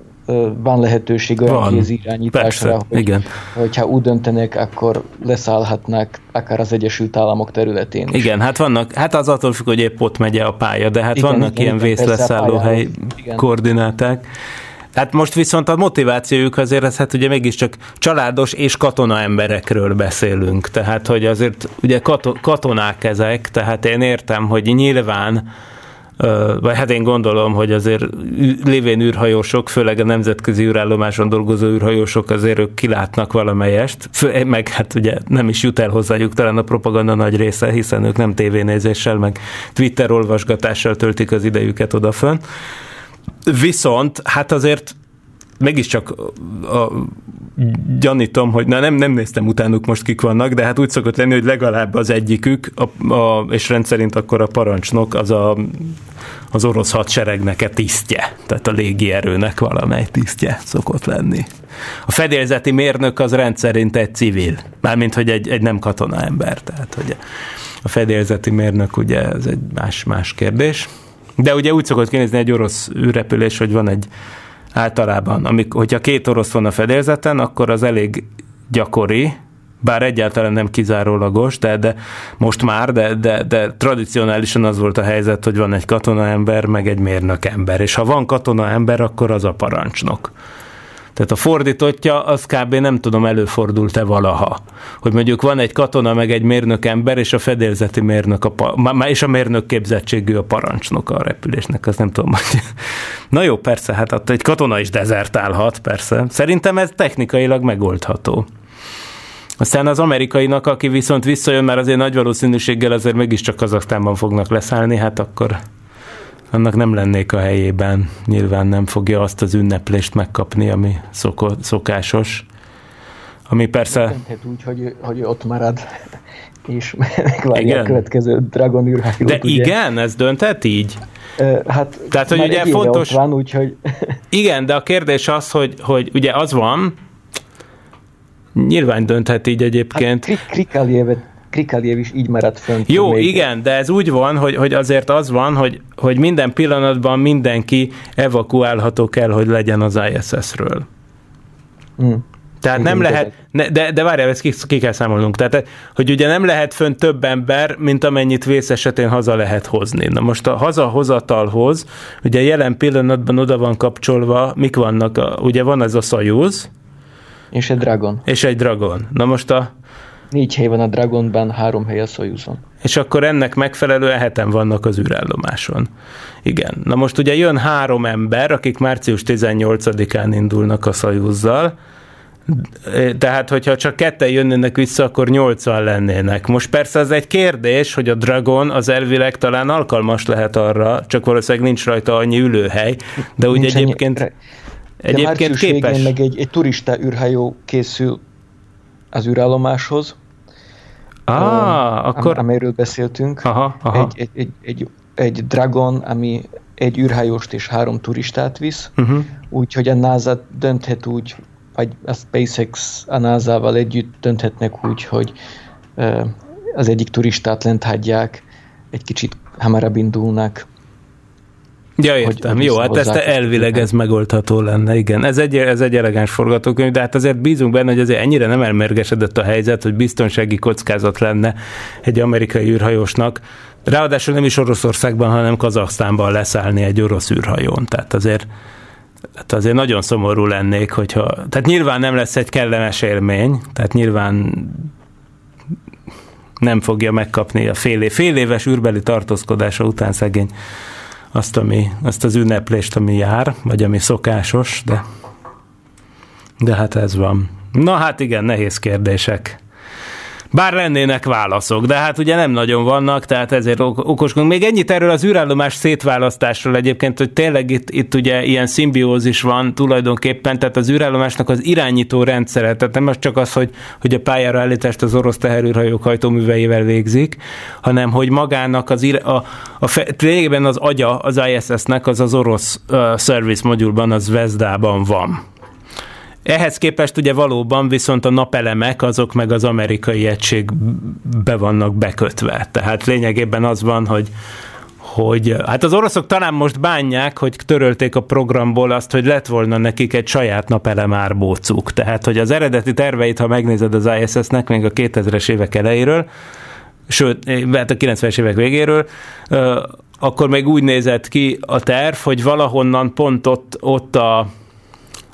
van lehetőség olyan van. kézirányításra, Persze, hogy, igen. hogyha úgy döntenek, akkor leszállhatnak akár az Egyesült Államok területén is. Igen, hát vannak, hát az attól függ, hogy épp ott megy a pálya, de hát igen, vannak igen, ilyen vészleszállóhely koordináták. Hát most viszont a motivációjuk azért, ez hát ugye mégiscsak családos és katona emberekről beszélünk, tehát hogy azért ugye katonák ezek, tehát én értem, hogy nyilván vagy hát én gondolom, hogy azért lévén űrhajósok, főleg a nemzetközi űrállomáson dolgozó űrhajósok azért ők kilátnak valamelyest, meg hát ugye nem is jut el hozzájuk talán a propaganda nagy része, hiszen ők nem tévénézéssel, meg Twitter olvasgatással töltik az idejüket odafön. Viszont hát azért mégiscsak a, gyanítom, hogy na nem, nem néztem utánuk most kik vannak, de hát úgy szokott lenni, hogy legalább az egyikük, a, a, és rendszerint akkor a parancsnok az a, az orosz hadseregnek a tisztje, tehát a légierőnek valamely tisztje szokott lenni. A fedélzeti mérnök az rendszerint egy civil, mármint, hogy egy, egy nem katona ember, tehát hogy a fedélzeti mérnök ugye ez egy más, más kérdés. De ugye úgy szokott kinézni egy orosz űrrepülés, hogy van egy általában, amik, hogyha két orosz van a fedélzeten, akkor az elég gyakori, bár egyáltalán nem kizárólagos, de, de most már, de, de, de tradicionálisan az volt a helyzet, hogy van egy katonaember, meg egy mérnök ember, és ha van katonaember, akkor az a parancsnok. Tehát a fordítottja, az kb. nem tudom, előfordult-e valaha. Hogy mondjuk van egy katona, meg egy mérnök ember, és a fedélzeti mérnök, a, és a mérnök képzettségű a parancsnok a repülésnek, az nem tudom, hogy... Na jó, persze, hát egy katona is dezertálhat, persze. Szerintem ez technikailag megoldható. Aztán az amerikainak, aki viszont visszajön, mert azért nagy valószínűséggel azért mégiscsak Kazaksztánban fognak leszállni, hát akkor annak nem lennék a helyében. Nyilván nem fogja azt az ünneplést megkapni, ami szoko, szokásos ami persze... Dönthet úgy, hogy, hogy ott marad, és megvárja Igen. a következő Dragon űrhajót. De ugye. igen, ez dönthet így? Hát, Tehát, hogy ugye fontos- van, úgyhogy Igen, de a kérdés az, hogy, hogy ugye az van, nyilván dönthet így egyébként. hát, Krik- Krikaljev is így maradt fönt. Jó, még- igen, de ez úgy van, hogy, hogy azért az van, hogy, hogy minden pillanatban mindenki evakuálható kell, hogy legyen az ISS-ről. Hm. Tehát Igen, nem lehet, ne, de, de várjál, ezt ki, ki kell számolnunk. Tehát, hogy ugye nem lehet fönn több ember, mint amennyit vész esetén haza lehet hozni. Na most a hazahozatalhoz, ugye jelen pillanatban oda van kapcsolva, mik vannak, a, ugye van ez a Soyuz, És egy Dragon. és egy Dragon. Na most a, Négy hely van a Dragonban, három hely a Soyuzon. és akkor ennek megfelelően heten vannak az űrállomáson. Igen. Na most ugye jön három ember, akik március 18-án indulnak a Szajuzzal, tehát, hogyha csak ketten jönnének vissza, akkor nyolcan lennének. Most persze az egy kérdés, hogy a Dragon az elvileg talán alkalmas lehet arra, csak valószínűleg nincs rajta annyi ülőhely, de úgy Nincs annyi- egyébként, de egyébként március képes. meg egy, egy turista űrhajó készül az űrállomáshoz, Ah, am- akkor... amelyről beszéltünk. Aha, aha. Egy, egy, egy, egy, egy Dragon, ami egy űrhajóst és három turistát visz, Uh-huh. úgyhogy a NASA dönthet úgy, vagy a SpaceX a NASA-val együtt dönthetnek úgy, hogy az egyik turistát lent hagyják, egy kicsit hamarabb indulnak. Ja, értem. hogy Jó, hát ezt elvileg ez megoldható lenne, igen. Ez egy, ez egy elegáns forgatókönyv, de hát azért bízunk benne, hogy azért ennyire nem elmérgesedett a helyzet, hogy biztonsági kockázat lenne egy amerikai űrhajósnak. Ráadásul nem is Oroszországban, hanem Kazaksztánban leszállni egy orosz űrhajón. Tehát azért hát azért nagyon szomorú lennék, hogyha... Tehát nyilván nem lesz egy kellemes élmény, tehát nyilván nem fogja megkapni a fél, év, fél éves űrbeli tartózkodása után szegény azt, ami, azt az ünneplést, ami jár, vagy ami szokásos, de, de hát ez van. Na hát igen, nehéz kérdések. Bár lennének válaszok, de hát ugye nem nagyon vannak, tehát ezért ok- okoskodunk. Még ennyit erről az űrállomás szétválasztásról egyébként, hogy tényleg itt, itt ugye ilyen szimbiózis van tulajdonképpen, tehát az űrállomásnak az irányító rendszere, tehát nem az csak az, hogy, hogy a pályára állítást az orosz teherűrhajók hajtóműveivel végzik, hanem hogy magának az ir- a, a fe- lényegében az agya az ISS-nek az az orosz uh, service modulban, az Vezdában van. Ehhez képest ugye valóban viszont a napelemek azok meg az amerikai egységbe vannak bekötve. Tehát lényegében az van, hogy hogy hát az oroszok talán most bánják, hogy törölték a programból azt, hogy lett volna nekik egy saját napelem árbócuk. Tehát, hogy az eredeti terveit, ha megnézed az ISS-nek még a 2000-es évek elejéről, sőt, hát a 90-es évek végéről, akkor még úgy nézett ki a terv, hogy valahonnan pont ott, ott a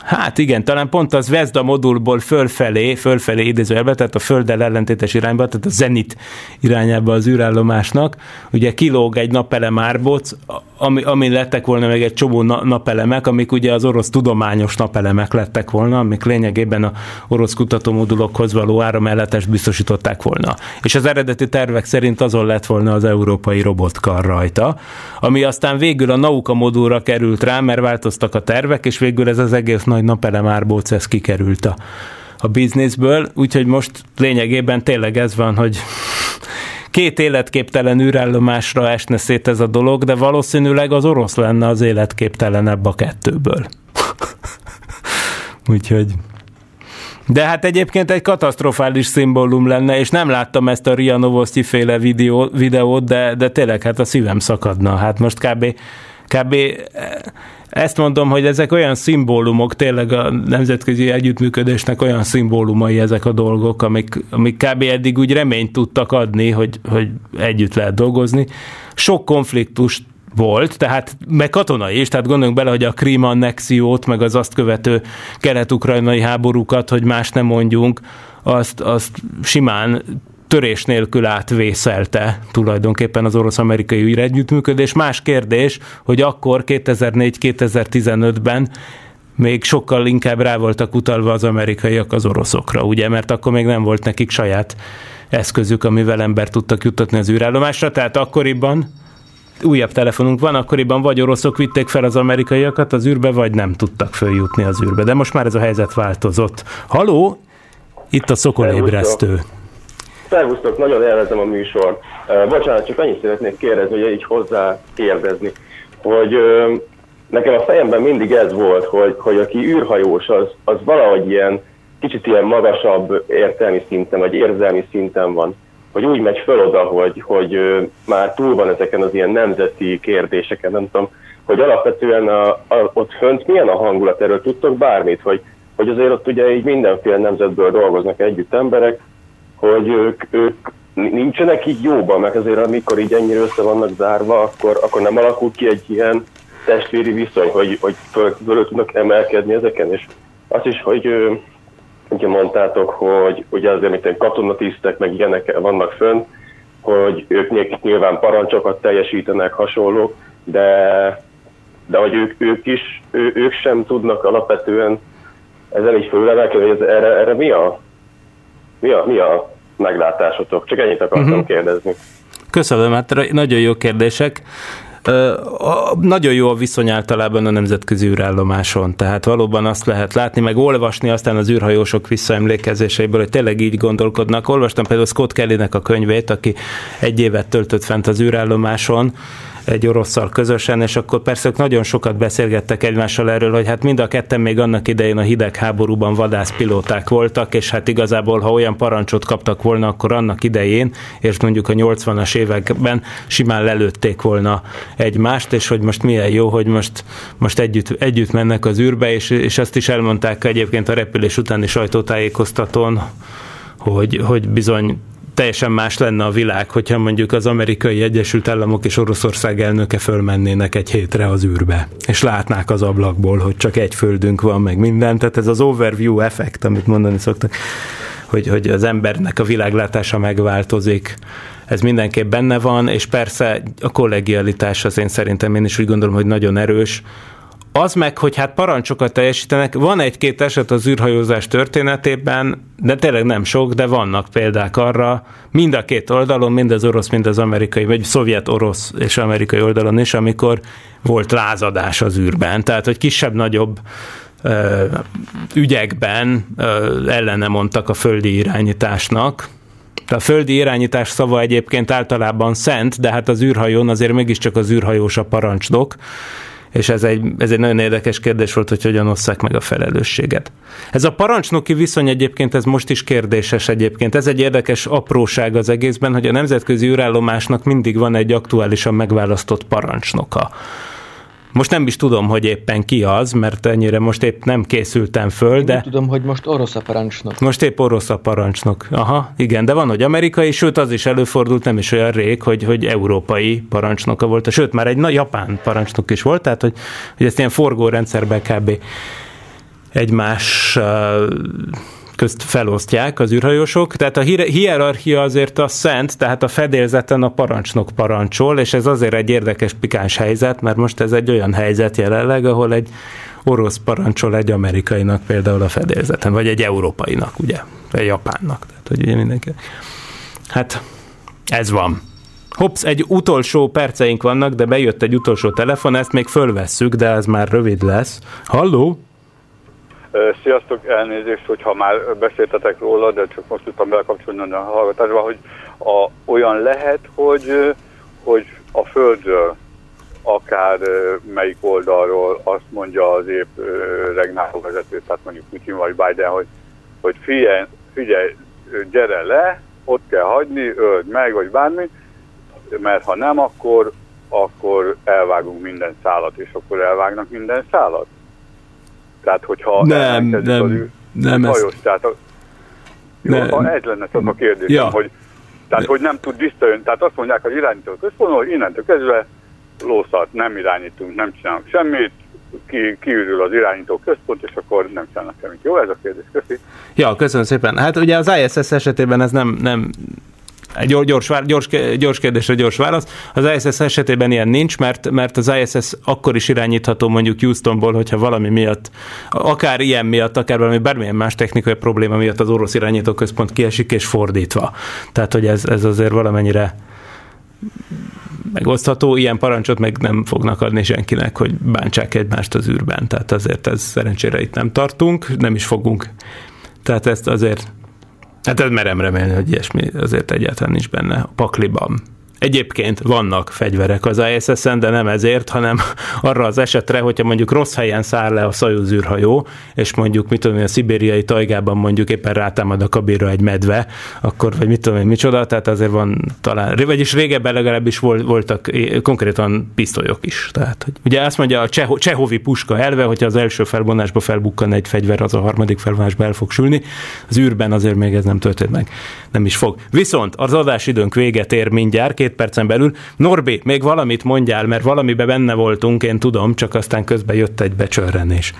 Hát igen, talán pont az Vezda modulból fölfelé, fölfelé idézőjelbe, tehát a földdel ellentétes irányba, tehát a Zenit irányába az űrállomásnak, ugye kilóg egy napelem árbóc, ami, ami lettek volna meg egy csomó na- napelemek, amik ugye az orosz tudományos napelemek lettek volna, amik lényegében a orosz kutatómodulokhoz való áramellátást biztosították volna. És az eredeti tervek szerint azon lett volna az európai robotkar rajta, ami aztán végül a Nauka modulra került rá, mert változtak a tervek, és végül ez az egész napelem árbóc, ez kikerült a, a bizniszből, úgyhogy most lényegében tényleg ez van, hogy két életképtelen űrállomásra esne szét ez a dolog, de valószínűleg az orosz lenne az életképtelenebb a kettőből. Úgyhogy... De hát egyébként egy katasztrofális szimbólum lenne, és nem láttam ezt a Ria Novosti féle videó, videót, de, de tényleg hát a szívem szakadna. Hát most kb. kb. Ezt mondom, hogy ezek olyan szimbólumok, tényleg a nemzetközi együttműködésnek olyan szimbólumai ezek a dolgok, amik, amik kb. eddig úgy reményt tudtak adni, hogy, hogy együtt lehet dolgozni. Sok konfliktust volt, tehát meg katonai is, tehát gondoljunk bele, hogy a Krím annexiót, meg az azt követő kelet-ukrajnai háborúkat, hogy más nem mondjunk, azt, azt simán törés nélkül átvészelte tulajdonképpen az orosz-amerikai ügyre együttműködés. Más kérdés, hogy akkor 2004-2015-ben még sokkal inkább rá voltak utalva az amerikaiak az oroszokra, ugye, mert akkor még nem volt nekik saját eszközük, amivel ember tudtak juttatni az űrállomásra, tehát akkoriban újabb telefonunk van, akkoriban vagy oroszok vitték fel az amerikaiakat az űrbe, vagy nem tudtak följutni az űrbe. De most már ez a helyzet változott. Haló? Itt a szokolébresztő. Szervusztok, nagyon élvezem a műsor. Bocsánat, csak annyit szeretnék kérdezni, hogy így hozzá kérdezni, hogy nekem a fejemben mindig ez volt, hogy, hogy aki űrhajós, az, az valahogy ilyen kicsit ilyen magasabb értelmi szinten, vagy érzelmi szinten van. Hogy úgy megy föl oda, hogy, hogy már túl van ezeken az ilyen nemzeti kérdéseken, nem tudom, hogy alapvetően a, a, ott fönt milyen a hangulat, erről tudtok bármit, hogy, hogy azért ott ugye így mindenféle nemzetből dolgoznak együtt emberek, hogy ők, ők nincsenek így jóban, mert azért amikor így ennyire össze vannak zárva, akkor, akkor nem alakul ki egy ilyen testvéri viszony, hogy, hogy föl, föl tudnak emelkedni ezeken, és azt is, hogy ugye mondtátok, hogy ugye azért, mint katonatisztek, meg ilyenek vannak fönn, hogy ők nyilván parancsokat teljesítenek hasonlók, de, de hogy ők, ők is, ő, ők sem tudnak alapvetően ezzel így főlevelkedni, hogy ez, erre, erre mi a, mi a, mi a meglátásotok? Csak ennyit akartam uh-huh. kérdezni. Köszönöm, hát nagyon jó kérdések. Nagyon jó a viszony általában a nemzetközi űrállomáson, tehát valóban azt lehet látni, meg olvasni aztán az űrhajósok visszaemlékezéseiből, hogy tényleg így gondolkodnak. Olvastam például Scott Kellynek a könyvét, aki egy évet töltött fent az űrállomáson, egy orosszal közösen, és akkor persze ők nagyon sokat beszélgettek egymással erről, hogy hát mind a ketten még annak idején a hidegháborúban vadászpilóták voltak, és hát igazából, ha olyan parancsot kaptak volna, akkor annak idején, és mondjuk a 80-as években simán lelőtték volna egymást, és hogy most milyen jó, hogy most, most együtt, együtt mennek az űrbe, és, és azt is elmondták egyébként a repülés utáni sajtótájékoztatón, hogy, hogy bizony teljesen más lenne a világ, hogyha mondjuk az amerikai Egyesült Államok és Oroszország elnöke fölmennének egy hétre az űrbe, és látnák az ablakból, hogy csak egy földünk van, meg minden. Tehát ez az overview effekt, amit mondani szoktak, hogy, hogy az embernek a világlátása megváltozik, ez mindenképp benne van, és persze a kollegialitás az én szerintem én is úgy gondolom, hogy nagyon erős, az meg, hogy hát parancsokat teljesítenek, van egy-két eset az űrhajózás történetében, de tényleg nem sok, de vannak példák arra, mind a két oldalon, mind az orosz, mind az amerikai, vagy szovjet-orosz és amerikai oldalon is, amikor volt lázadás az űrben. Tehát, hogy kisebb-nagyobb ügyekben ellene mondtak a földi irányításnak, a földi irányítás szava egyébként általában szent, de hát az űrhajón azért mégiscsak az űrhajós a parancsnok, és ez egy, ez egy nagyon érdekes kérdés volt, hogy hogyan osszák meg a felelősséget. Ez a parancsnoki viszony egyébként, ez most is kérdéses egyébként. Ez egy érdekes apróság az egészben, hogy a nemzetközi űrállomásnak mindig van egy aktuálisan megválasztott parancsnoka. Most nem is tudom, hogy éppen ki az, mert ennyire most épp nem készültem föl, de... Nem tudom, hogy most orosz a parancsnok. Most épp orosz a parancsnok. Aha, igen, de van, hogy amerikai, sőt az is előfordult, nem is olyan rég, hogy, hogy európai parancsnoka volt. Sőt, már egy na, japán parancsnok is volt, tehát hogy, hogy ezt ilyen forgórendszerben kb. egymás közt felosztják az űrhajósok, tehát a hierarchia azért a szent, tehát a fedélzeten a parancsnok parancsol, és ez azért egy érdekes pikáns helyzet, mert most ez egy olyan helyzet jelenleg, ahol egy orosz parancsol egy amerikainak például a fedélzeten, vagy egy európainak, ugye, vagy japánnak, tehát hogy ugye mindenki. Hát ez van. Hops, egy utolsó perceink vannak, de bejött egy utolsó telefon, ezt még fölvesszük, de ez már rövid lesz. Halló? Sziasztok, elnézést, hogyha már beszéltetek róla, de csak most tudtam belekapcsolni a hallgatásba, hogy a, olyan lehet, hogy, hogy a Földről akár melyik oldalról azt mondja az épp regnáló vezető, tehát mondjuk Putin vagy Biden, hogy, hogy figyelj, figyelj, gyere le, ott kell hagyni, öld meg, vagy bármi, mert ha nem, akkor, akkor elvágunk minden szálat, és akkor elvágnak minden szálat. Tehát, hogyha nem, nem, az nem hajós, ezt... tehát a, jó, nem. Ha ez lenne csak a kérdésem, ja. hogy tehát, hogy nem tud visszajönni. Tehát azt mondják az irányító központ, hogy innentől kezdve lószart nem irányítunk, nem csinálunk semmit, ki, kiürül az irányító központ, és akkor nem csinálnak semmit. Jó, ez a kérdés. Köszi. Ja, köszönöm szépen. Hát ugye az ISS esetében ez nem, nem Gyors, gyors, gyors, gyors kérdésre gyors válasz. Az ISS esetében ilyen nincs, mert, mert az ISS akkor is irányítható mondjuk Houstonból, hogyha valami miatt, akár ilyen miatt, akár valami bármilyen más technikai probléma miatt az orosz irányítóközpont kiesik, és fordítva. Tehát, hogy ez, ez azért valamennyire megosztható, ilyen parancsot meg nem fognak adni senkinek, hogy bántsák egymást az űrben. Tehát azért ez szerencsére itt nem tartunk, nem is fogunk. Tehát ezt azért Hát ez merem remélni, hogy ilyesmi azért egyáltalán nincs benne a pakliban. Egyébként vannak fegyverek az ISS-en, de nem ezért, hanem arra az esetre, hogyha mondjuk rossz helyen száll le a Szajuz űrhajó, és mondjuk, mit tudom a szibériai tajgában mondjuk éppen rátámad a kabinra egy medve, akkor, vagy mit tudom én, micsoda, tehát azért van talán, vagyis régebben legalábbis vol- voltak konkrétan pisztolyok is. Tehát, hogy ugye azt mondja a Cseho- Csehovi puska elve, hogyha az első felvonásba felbukkan egy fegyver, az a harmadik felvonásba el fog sülni. Az űrben azért még ez nem történt meg. Nem is fog. Viszont az adásidőnk véget ér mindjárt, két percen belül. Norbi, még valamit mondjál, mert valamibe benne voltunk, én tudom, csak aztán közben jött egy becsörrenés.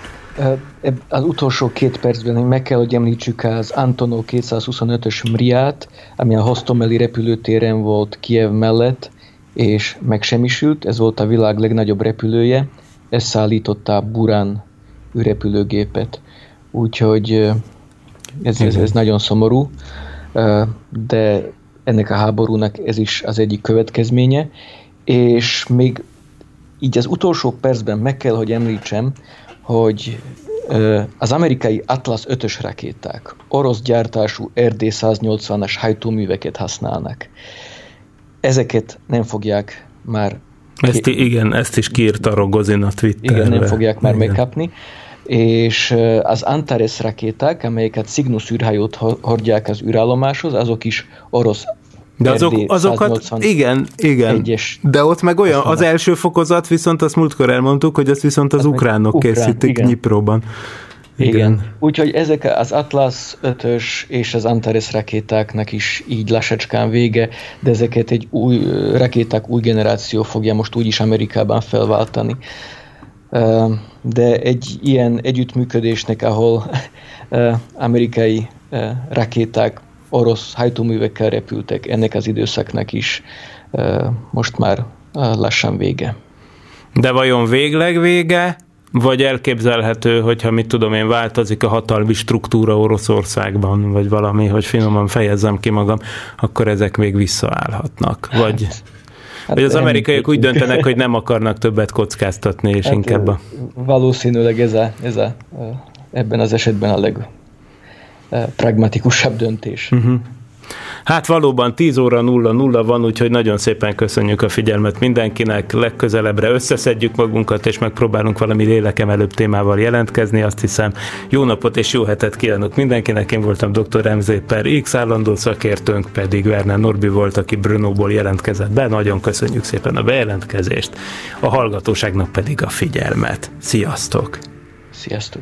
Az utolsó két percben meg kell, hogy említsük az Antonov 225-ös Mriát, ami a Hostomeli repülőtéren volt Kiev mellett, és megsemmisült. Ez volt a világ legnagyobb repülője. Ez szállította a Burán űrrepülőgépet. Úgyhogy ez, ez, ez nagyon szomorú, de ennek a háborúnak ez is az egyik következménye. És még így az utolsó percben meg kell, hogy említsem, hogy az amerikai Atlas 5-ös rakéták orosz gyártású RD-180-as hajtóműveket használnak. Ezeket nem fogják már Ezt, igen, ezt is kiírta Rogozin a Twitterre. igen, nem fogják már Igen. megkapni. És az Antares rakéták, amelyeket Cygnus űrhajót ho- hordják az űrállomáshoz, azok is orosz De azok, azokat, igen, igen. De ott meg olyan, az első fokozat, viszont azt múltkor elmondtuk, hogy azt viszont az Az meg ukránok ukrán, készítik igen. Nyipróban. Igen. igen. Úgyhogy ezek az Atlas 5-ös és az Antares rakétáknak is így lassacskán vége, de ezeket egy új rakéták új generáció fogja most úgyis Amerikában felváltani. De egy ilyen együttműködésnek, ahol amerikai rakéták orosz hajtóművekkel repültek, ennek az időszaknak is most már lassan vége. De vajon végleg vége, vagy elképzelhető, hogyha mit tudom én, változik a hatalmi struktúra Oroszországban, vagy valami, hogy finoman fejezzem ki magam, akkor ezek még visszaállhatnak. Vagy, Hát vagy az amerikaiak úgy döntenek, hogy nem akarnak többet kockáztatni, és Hát, inkább a... Valószínűleg ez a, ez a, ebben az esetben a leg pragmatikusabb döntés. Mhm. Hát valóban 10 óra 0-0 van, úgyhogy nagyon szépen köszönjük a figyelmet mindenkinek. Legközelebbre összeszedjük magunkat, és megpróbálunk valami lélekemelőbb témával jelentkezni. Azt hiszem, jó napot és jó hetet kívánok mindenkinek. Én voltam dr. Remzéper X állandó szakértőnk, pedig Werner Norbi volt, aki Brunóból jelentkezett be. Nagyon köszönjük szépen a bejelentkezést, a hallgatóságnak pedig a figyelmet. Sziasztok! Sziasztok!